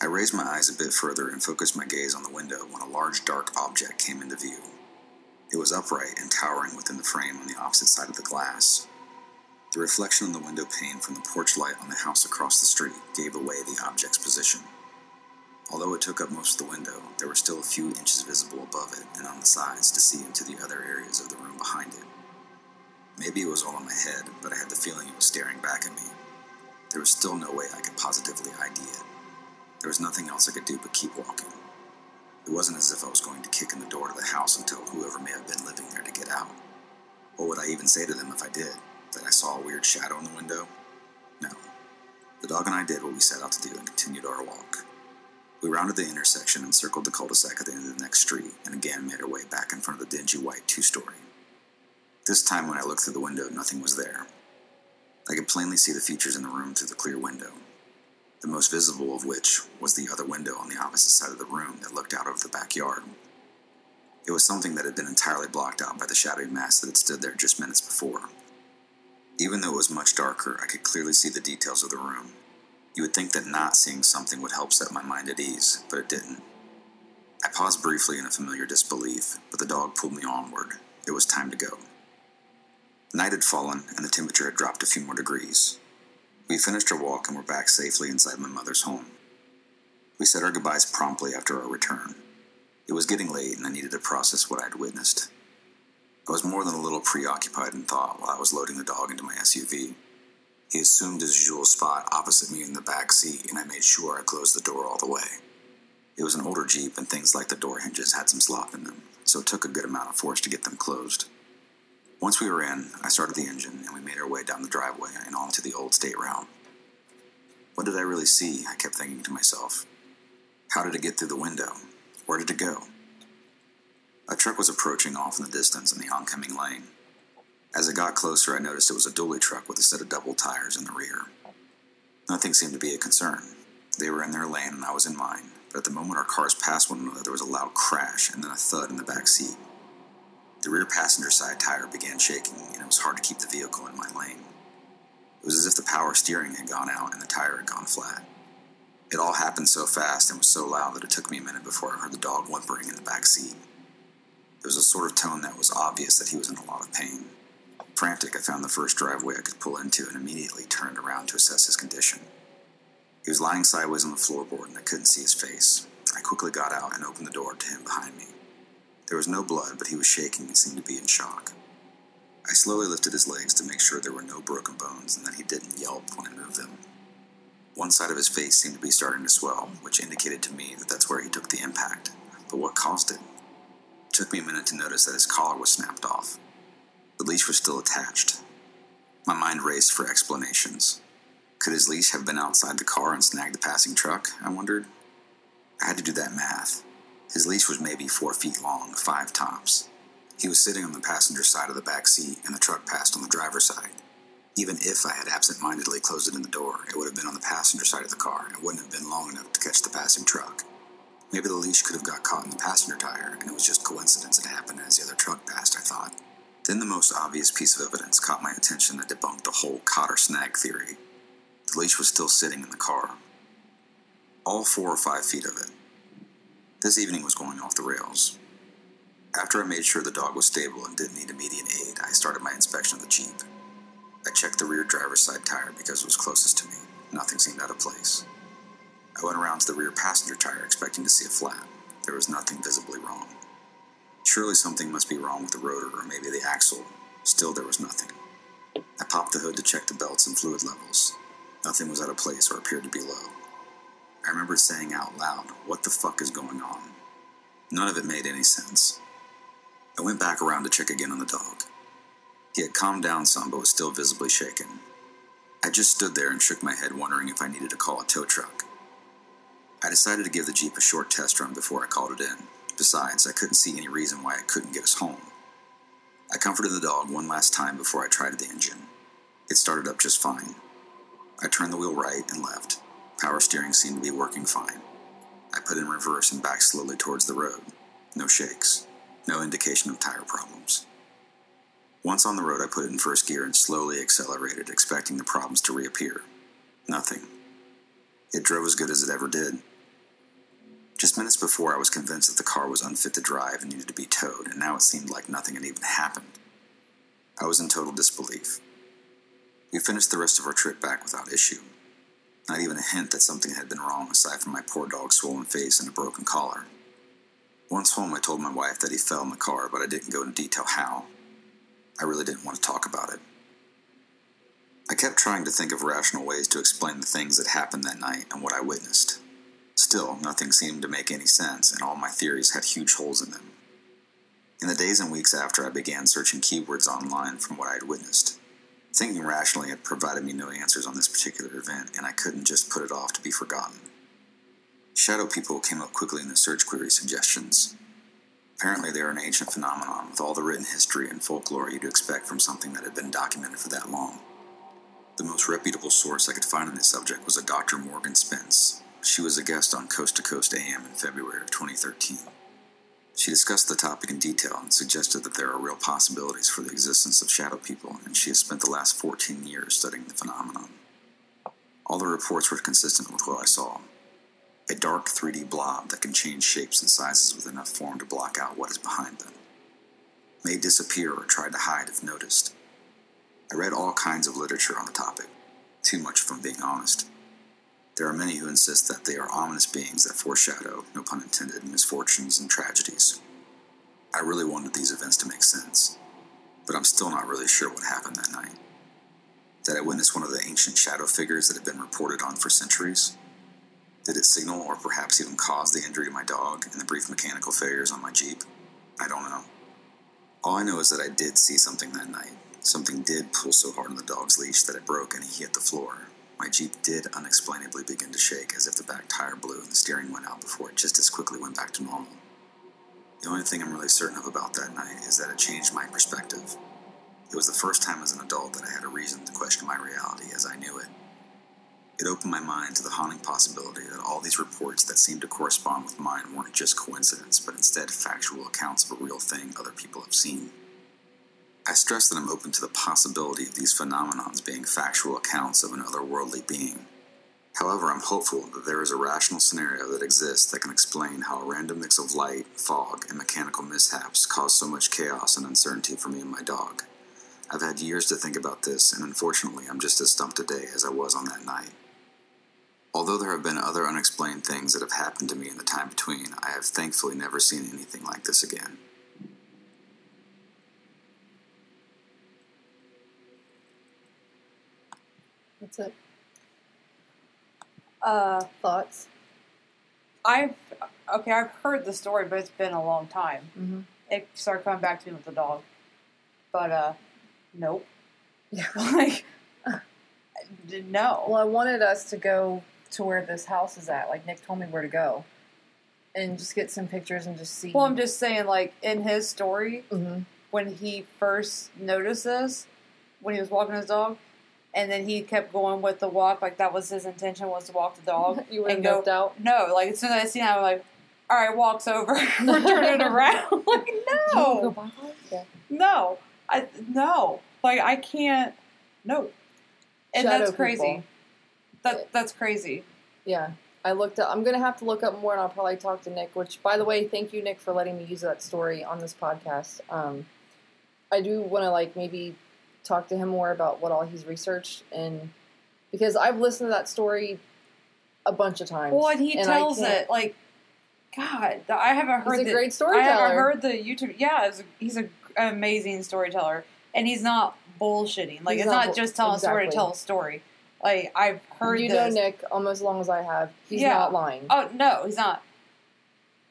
I raised my eyes a bit further and focused my gaze on the window when a large dark object came into view. It was upright and towering within the frame on the opposite side of the glass. The reflection on the window pane from the porch light on the house across the street gave away the object's position. Although it took up most of the window, there were still a few inches visible above it and on the sides to see into the other areas of the room behind it. Maybe it was all in my head, but I had the feeling it was staring back at me. There was still no way I could positively ID it. There was nothing else I could do but keep walking. It wasn't as if I was going to kick in the door to the house and tell whoever may have been living there to get out. What would I even say to them if I did? That I saw a weird shadow in the window? No. The dog and I did what we set out to do and continued our walk. We rounded the intersection and circled the cul de sac at the end of the next street and again made our way back in front of the dingy white two story. This time, when I looked through the window, nothing was there. I could plainly see the features in the room through the clear window, the most visible of which was the other window on the opposite side of the room that looked out over the backyard. It was something that had been entirely blocked out by the shadowy mass that had stood there just minutes before. Even though it was much darker, I could clearly see the details of the room. You would think that not seeing something would help set my mind at ease, but it didn't. I paused briefly in a familiar disbelief, but the dog pulled me onward. It was time to go. Night had fallen, and the temperature had dropped a few more degrees. We finished our walk and were back safely inside my mother's home. We said our goodbyes promptly after our return. It was getting late, and I needed to process what I had witnessed. I was more than a little preoccupied in thought while I was loading the dog into my SUV. He assumed his usual spot opposite me in the back seat, and I made sure I closed the door all the way. It was an older Jeep, and things like the door hinges had some slop in them, so it took a good amount of force to get them closed. Once we were in, I started the engine, and we made our way down the driveway and onto the old state route. What did I really see? I kept thinking to myself. How did it get through the window? Where did it go? A truck was approaching off in the distance in the oncoming lane. As it got closer, I noticed it was a dually truck with a set of double tires in the rear. Nothing seemed to be a concern. They were in their lane and I was in mine, but at the moment our cars passed one another, there was a loud crash and then a thud in the back seat. The rear passenger side tire began shaking, and it was hard to keep the vehicle in my lane. It was as if the power steering had gone out and the tire had gone flat. It all happened so fast and was so loud that it took me a minute before I heard the dog whimpering in the back seat. There was a sort of tone that was obvious that he was in a lot of pain. Frantic, I found the first driveway I could pull into and immediately turned around to assess his condition. He was lying sideways on the floorboard and I couldn't see his face. I quickly got out and opened the door to him behind me. There was no blood, but he was shaking and seemed to be in shock. I slowly lifted his legs to make sure there were no broken bones and that he didn't yelp when I moved them. One side of his face seemed to be starting to swell, which indicated to me that that's where he took the impact. But what caused it? It took me a minute to notice that his collar was snapped off. The leash was still attached. My mind raced for explanations. Could his leash have been outside the car and snagged the passing truck? I wondered. I had to do that math. His leash was maybe four feet long, five tops. He was sitting on the passenger side of the back seat, and the truck passed on the driver's side. Even if I had absent mindedly closed it in the door, it would have been on the passenger side of the car and it wouldn't have been long enough to catch the passing truck. Maybe the leash could have got caught in the passenger tire, and it was just coincidence it happened as the other truck passed, I thought. Then the most obvious piece of evidence caught my attention that debunked the whole cotter snag theory. The leash was still sitting in the car. All four or five feet of it. This evening was going off the rails. After I made sure the dog was stable and didn't need immediate aid, I started my inspection of the Jeep. I checked the rear driver's side tire because it was closest to me. Nothing seemed out of place. I went around to the rear passenger tire expecting to see a flat. There was nothing visibly wrong. Surely something must be wrong with the rotor or maybe the axle. Still, there was nothing. I popped the hood to check the belts and fluid levels. Nothing was out of place or appeared to be low. I remember saying out loud, What the fuck is going on? None of it made any sense. I went back around to check again on the dog. He had calmed down some but was still visibly shaken. I just stood there and shook my head, wondering if I needed to call a tow truck. I decided to give the Jeep a short test run before I called it in. Besides, I couldn't see any reason why it couldn't get us home. I comforted the dog one last time before I tried the engine. It started up just fine. I turned the wheel right and left. Power steering seemed to be working fine. I put in reverse and backed slowly towards the road. No shakes. No indication of tire problems. Once on the road, I put it in first gear and slowly accelerated, expecting the problems to reappear. Nothing. It drove as good as it ever did. Just minutes before, I was convinced that the car was unfit to drive and needed to be towed, and now it seemed like nothing had even happened. I was in total disbelief. We finished the rest of our trip back without issue. Not even a hint that something had been wrong aside from my poor dog's swollen face and a broken collar. Once home, I told my wife that he fell in the car, but I didn't go into detail how. I really didn't want to talk about it. I kept trying to think of rational ways to explain the things that happened that night and what I witnessed. Still, nothing seemed to make any sense, and all my theories had huge holes in them. In the days and weeks after, I began searching keywords online from what I had witnessed. Thinking rationally had provided me no answers on this particular event, and I couldn't just put it off to be forgotten. Shadow people came up quickly in the search query suggestions. Apparently, they are an ancient phenomenon with all the written history and folklore you'd expect from something that had been documented for that long. The most reputable source I could find on this subject was a Dr. Morgan Spence. She was a guest on Coast to Coast AM in February of 2013. She discussed the topic in detail and suggested that there are real possibilities for the existence of shadow people, and she has spent the last 14 years studying the phenomenon. All the reports were consistent with what I saw a dark 3D blob that can change shapes and sizes with enough form to block out what is behind them. May disappear or try to hide if noticed. I read all kinds of literature on the topic, too much I'm being honest. There are many who insist that they are ominous beings that foreshadow, no pun intended, misfortunes and tragedies. I really wanted these events to make sense, but I'm still not really sure what happened that night. Did I witness one of the ancient shadow figures that have been reported on for centuries? Did it signal or perhaps even cause the injury to my dog and the brief mechanical failures on my Jeep? I don't know. All I know is that I did see something that night. Something did pull so hard on the dog's leash that it broke and he hit the floor. My Jeep did unexplainably begin to shake as if the back tire blew and the steering went out before it just as quickly went back to normal. The only thing I'm really certain of about that night is that it changed my perspective. It was the first time as an adult that I had a reason to question my reality as I knew it. It opened my mind to the haunting possibility that all these reports that seemed to correspond with mine weren't just coincidence, but instead factual accounts of a real thing other people have seen. I stress that I'm open to the possibility of these phenomenons being factual accounts of an otherworldly being. However, I'm hopeful that there is a rational scenario that exists that can explain how a random mix of light, fog, and mechanical mishaps caused so much chaos and uncertainty for me and my dog. I've had years to think about this, and unfortunately, I'm just as stumped today as I was on that night. Although there have been other unexplained things that have happened to me in the time between, I have thankfully never seen anything like this again. That's it. Uh, Thoughts? I've okay. I've heard the story, but it's been a long time. Mm-hmm. It started coming back to me with the dog, but uh, nope. Yeah. like, no. Well, I wanted us to go to where this house is at. Like Nick told me where to go, and just get some pictures and just see. Well, I'm just saying, like in his story, hmm when he first noticed this, when he was walking his dog, and then he kept going with the walk, like that was his intention was to walk the dog. you and go- out. No, like as soon as I seen that, I'm like, all right, walks over, we're turning around. like no, Yeah. no, I no, like I can't, no, and Shadow that's people. crazy. That that's crazy. Yeah. I looked up. I'm gonna have to look up more, and I'll probably talk to Nick. Which, by the way, thank you, Nick, for letting me use that story on this podcast. Um, I do want to like maybe talk to him more about what all he's researched, and because I've listened to that story a bunch of times. Well, and he I tells it like, God, I haven't heard. He's a the- great I haven't heard the YouTube. Yeah, it's, he's a, an amazing storyteller, and he's not bullshitting. Like He's it's not not, just telling a story to tell a story. Like I've heard you know Nick almost as long as I have. He's Yeah. not lying. Oh no, he's not.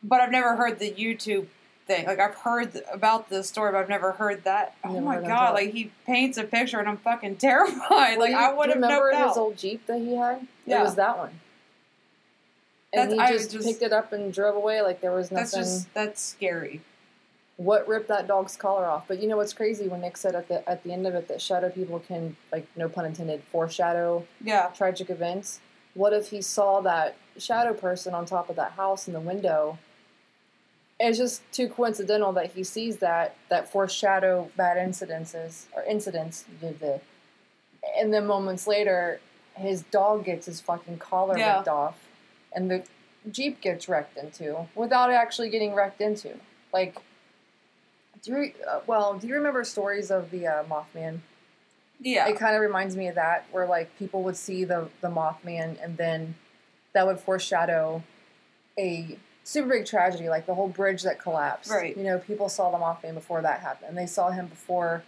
But I've never heard the YouTube thing. Like I've heard about the story, but I've never heard that. Oh my god! Like he paints a picture, and I'm fucking terrified. Well, like you- I would have remember his out. old Jeep that he had? Yeah. It was that one. And That's- I he just, just- picked it up and drove away like there was That's nothing. just that's scary. what ripped that dog's collar off. But you know what's crazy when Nick said at the at the end of it that shadow people can like no pun intended foreshadow Yeah. tragic events. What if he saw that shadow person on top of that house in the window? It's just too coincidental that he sees that that foreshadow bad incidences or incidents, and then moments later, his dog gets his fucking collar Yeah. ripped off, and the jeep gets wrecked into without actually getting wrecked into. Like, do you uh, well? Do you remember stories of the uh, Mothman? Yeah. It kind of reminds me of that, where like people would see the the Mothman, and then that would foreshadow a super big tragedy, like the whole bridge that collapsed. Right. You know, people saw the Mothman before that happened. They saw him before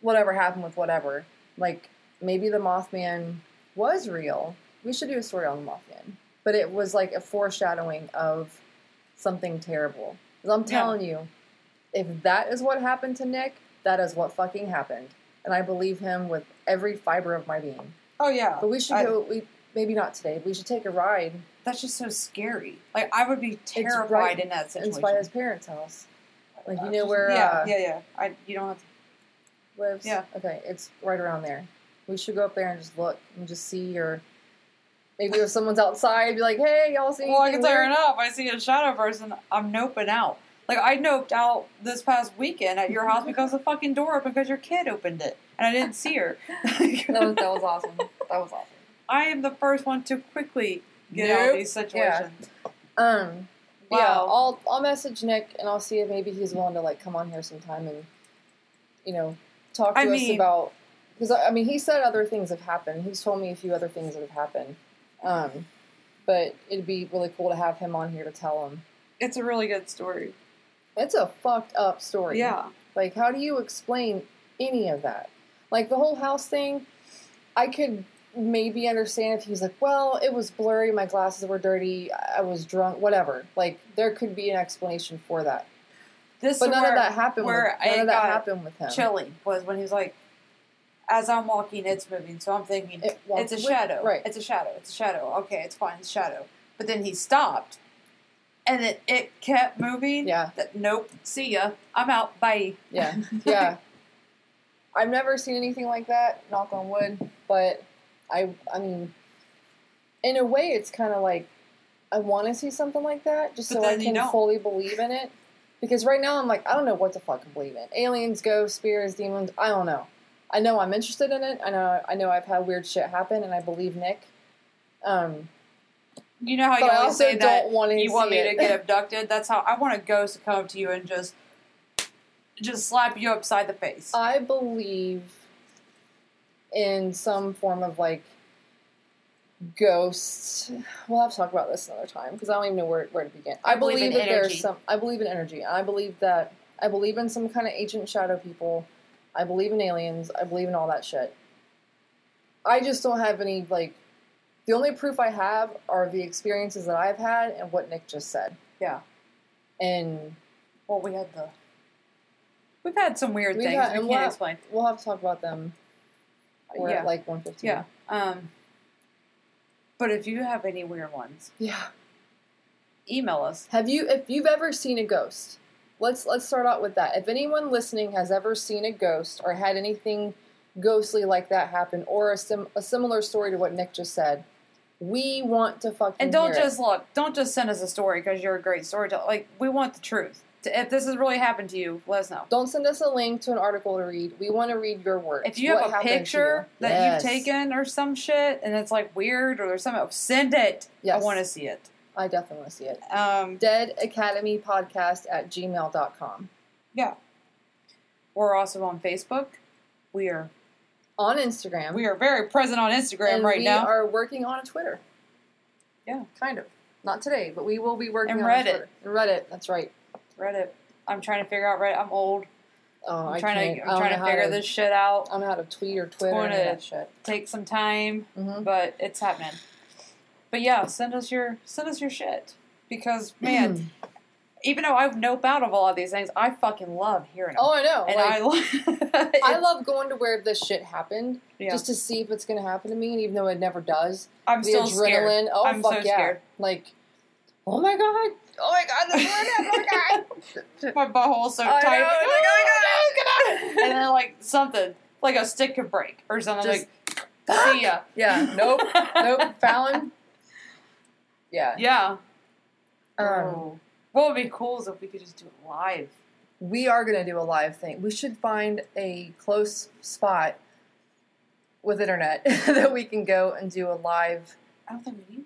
whatever happened with whatever. Like maybe the Mothman was real. We should do a story on the Mothman, but it was like a foreshadowing of something terrible. I'm Yeah. telling you, if that is what happened to Nick, that is what fucking happened, and I believe him with every fiber of my being. oh yeah. But we should I- go. We maybe not today. We should take a ride. That's just so scary. Like I would be terrified right- in that situation. It's by his parents' house. Like you know where yeah, uh, yeah, yeah. I you don't have to. lives. Yeah. Okay, it's right around there. We should go up there and just look and just see, or maybe if someone's outside, be like, "Hey, y'all see?" Well, I can tell you weird?" right now, if I see a shadow person, I'm noping out. Like I noped out this past weekend at your house because the fucking door opened because your kid opened it and I didn't see her. that, was, that was awesome. That was awesome. I am the first one to quickly get out Nope. of these situations. Um. but Yeah, I'll I'll message Nick and I'll see if maybe he's willing to like come on here sometime and you know talk to I us mean- about because I I mean he said other things have happened. He's told me a few other things that have happened. Um, but it'd be really cool to have him on here to tell him. It's a really good story. It's a fucked up story. Yeah. Like, how do you explain any of that? Like the whole house thing, I could maybe understand if he's like, "Well, it was blurry, my glasses were dirty, I was drunk, whatever." Like there could be an explanation for that. This But none where, of that happened. With, where none of that happened with him. chilling was when he was like, as I'm walking, it's moving. So I'm thinking, It it's a with- shadow. right? It's a shadow. It's a shadow. Okay, it's fine. It's a shadow. But then he stopped, and it, it kept moving. Yeah. That nope. See ya. I'm out. Bye. Yeah, yeah. I've never seen anything like that. Knock on wood. But I, I mean, in a way, it's kind of like I want to see something like that just But so I can fully believe in it. Because right now I'm like, I don't know what to fucking believe in. Aliens, ghosts, spirits, demons. I don't know. I know I'm interested in it. I know. I know I've had weird shit happen, and I believe Nick. Um, You know how you always say that don't want to. you want me it. to get abducted. That's how I want a ghost to come up to you and just just slap you upside the face. I believe in some form of like ghosts. We'll have to talk about this another time because I don't even know where, where to begin. I, I believe believe, that energy. there's some. I believe in energy. I believe that I believe in some kind of ancient shadow people. I believe in aliens. I believe in all that shit. I just don't have any like The only proof I have are the experiences that I've had and what Nick just said. Yeah. And Well, we had the. We've had some weird We've things had- we can't what- explain. we'll have to talk about them. We're Yeah. at like 115. Yeah. Um. But if you have any weird ones, Yeah. email us. Have you if you've ever seen a ghost? Let's let's start out with that. If anyone listening has ever seen a ghost or had anything ghostly like that happen or a, sim- a similar story to what Nick just said, we want to fucking And don't hear it. just look. Don't just send us a story because you're a great storyteller. Like we want the truth. If this has really happened to you, let us know. Don't send us a link to an article to read. We want to read your words. If you have a picture you. that Yes. you've taken or some shit, and it's like weird or there's something, send it. Yes. I want to see it. I definitely want to see it. Um, Dead Academy Podcast at gmail.com. yeah. We're also on Facebook. We are On Instagram. we are very present on Instagram and right we now. We are working on a Twitter. Yeah. Kind of. Not today, but we will be working And on Reddit. Twitter. And Reddit, that's right. Reddit. I'm trying to figure out Reddit. I'm old. Oh, I'm I trying to I'm trying to figure this shit out. I don't know how to tweet or Twitter or going to- that shit. Take some time, hmm but it's happening. But yeah, send us your send us your shit because man, even though I know about of a lot of these things, I fucking love hearing them. Oh, I know. and like, I love. I love going to where this shit happened Yeah. just to see if it's going to happen to me, and even though it never does. I'm the still adrenaline. scared. Oh, I'm fuck so yeah. scared. Like, oh my god. Oh my god, this is what happened. Oh my god. My butthole's so I tight. know, it's like, oh my god! and then like something like a stick could break or something. Just- like, see ya. Yeah, nope. nope. Fallon. Yeah. Yeah. Um, Oh. What would be cool is if we could just do it live. we are going to do a live thing. We should find a close spot with internet that we can go and do a live. I don't think we need.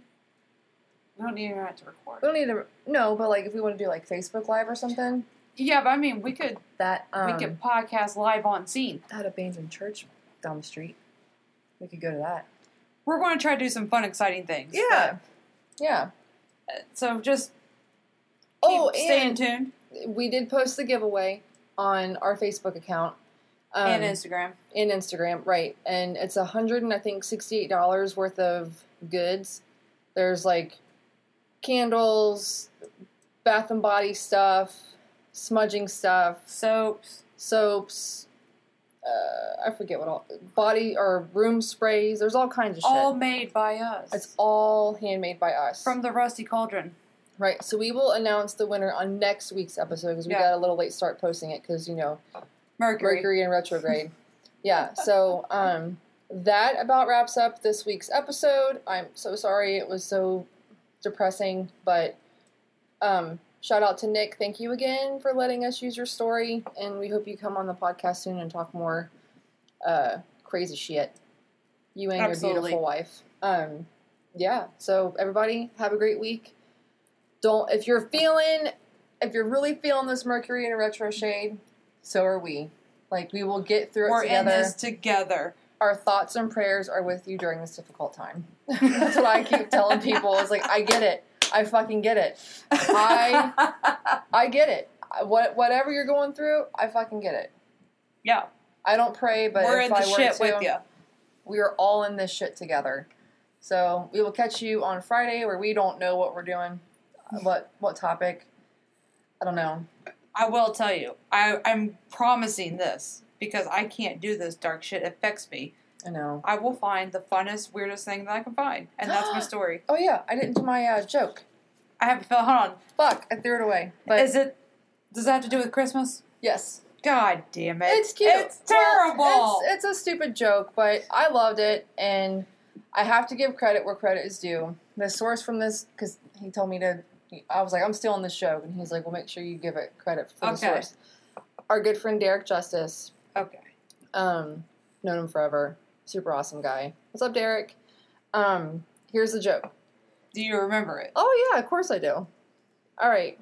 We don't need internet to record. We don't need to no, but like if we want to do like Facebook Live or something, Yeah, but I mean, we could that um, we could podcast live on scene. that abandoned church down the street. We could go to that. We're going to try to do some fun, exciting things. Yeah, yeah. so just Oh, stay in tune we did post the giveaway on our Facebook account um, and Instagram. and Instagram, right? And it's a hundred and I think sixty-eight dollars worth of goods. There's like candles, bath and body stuff, smudging stuff, Soaps. soaps. Uh, I forget what all body or room sprays. There's all kinds of shit. All made by us. it's all handmade by us. from the Rusty Cauldron. right. So we will announce the winner on next week's episode because we Yeah. got a little late start posting it because you know Mercury. Mercury in retrograde. yeah. So um, that about wraps up this week's episode. I'm so sorry it was so depressing, but um, shout out to Nick. Thank you again for letting us use your story, and we hope you come on the podcast soon and talk more uh, crazy shit. You and Absolutely. your beautiful wife. Um, yeah. So everybody have a great week. Don't if you're feeling if you're really feeling this Mercury in a retrograde, so are we. Like we will get through it We're in this together. Our thoughts and prayers are with you during this difficult time. That's what I keep telling people. It's like I get it. I fucking get it. I- I get it. What whatever you're going through, I fucking get it. yeah, I don't pray, but we're if in the I were shit to, with you. we are all in this shit together. So we will catch you on Friday, where we don't know what we're doing, what what topic. I don't know. I will tell you. I, I'm promising this because I can't do this dark shit. It affects me. I know. I will find the funnest, weirdest thing that I can find, and that's my story. Oh yeah, I didn't do my uh, joke. I have. Hold on. Fuck, I threw it away. But Is it? Does that have to do with Christmas? yes, God damn it! it's cute. It's terrible. Well, it's, it's a stupid joke, but I loved it, and I have to give credit where credit is due. The source from this, because he told me to. I was like, I'm stealing this joke, and he's like, well, make sure you give it credit for the Okay. source. Our good friend Derek Justice, okay. um, known him forever, super awesome guy. What's up, Derek? Um, here's the joke. Do you remember it? Oh yeah, of course I do. All right.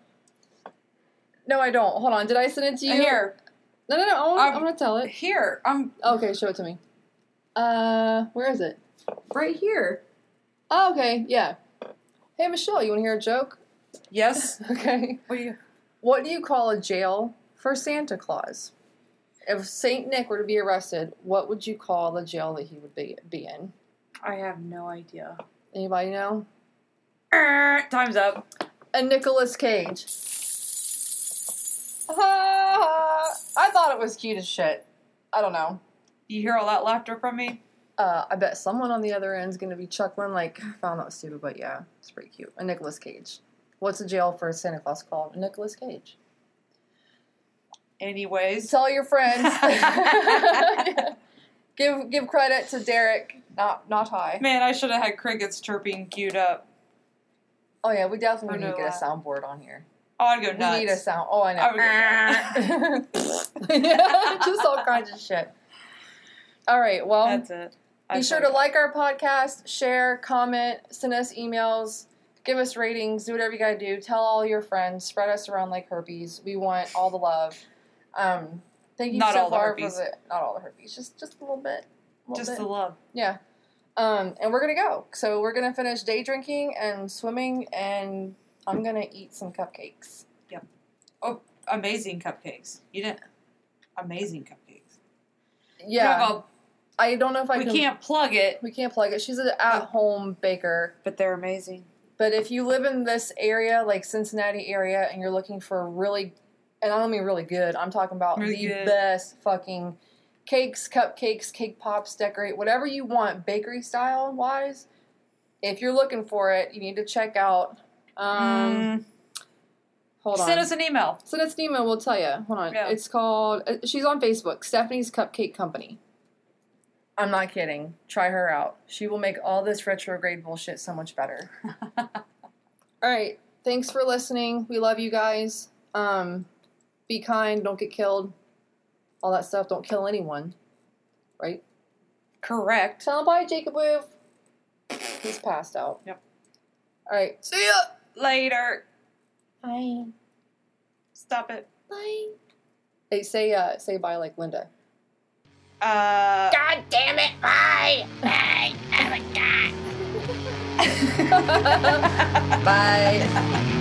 No, I don't. Hold on. Did I send it to you? Here, No, no, no. I wanna, I'm- I'm gonna tell it. here. I'm Okay, show it to me. Uh, where is it? right here. Oh, okay, yeah. Hey, Michelle, you want to hear a joke? Yes. Okay. What do you? What do you call a jail for Santa Claus? If Saint Nick were to be arrested, what would you call the jail that he would be be in? I have no idea. Anybody know? Time's up. A Nicolas Cage. I thought it was cute as shit. I don't know. You hear all that laughter from me? Uh, I bet someone on the other end is going to be chuckling like, I found that stupid, but yeah, it's pretty cute. A Nicolas Cage. What's the jail for Santa Claus called? A Nicolas Cage. Anyways. Tell your friends. give give credit to Derek, not not high. Man, I should have had crickets chirping queued up. Oh yeah, we definitely need to get a laugh. soundboard on here. Oh, I'd go nuts. We need a sound. Oh, I I know. yeah, just all kinds of shit. All right. Well, That's it. be That's sure it. to like our podcast, share, comment, send us emails, give us ratings, do whatever you gotta do. Tell all your friends, spread us around like herpes. We want all the love. Um, thank you Not so far for the not all the herpes, just just a little bit. a little Just bit. the love. Yeah. Um, and we're gonna go. So we're gonna finish day drinking and swimming, and I'm gonna eat some cupcakes. Yep. Oh, amazing cupcakes. You didn't. Amazing cupcakes. Yeah. I don't know if I we can. can't plug it, We can't plug it. She's an at-home baker. but they're amazing. But if you live in this area, like Cincinnati area, and you're looking for really, and I don't mean really good, I'm talking about Really the good. best fucking cakes, cupcakes, cake pops, decorate, whatever you want, bakery style wise. If you're looking for it, you need to check out. Um, Mm. hold on. Send us an email. Send us an email. We'll tell you. Hold on. Yeah. It's called. uh, She's on Facebook. Stephanie's Cupcake Company. I'm not kidding. Try her out. She will make all this retrograde bullshit so much better. all right. Thanks for listening. We love you guys. Um, be kind. Don't get killed. All that stuff. Don't kill anyone. Right. Correct. Tell him bye, Jacob Woof. He's passed out. Yep. All right. See ya later. Bye. Stop it. Bye. Hey, say uh, say bye like Linda. Uh. God damn it! Bye! Bye! Oh my god! Bye.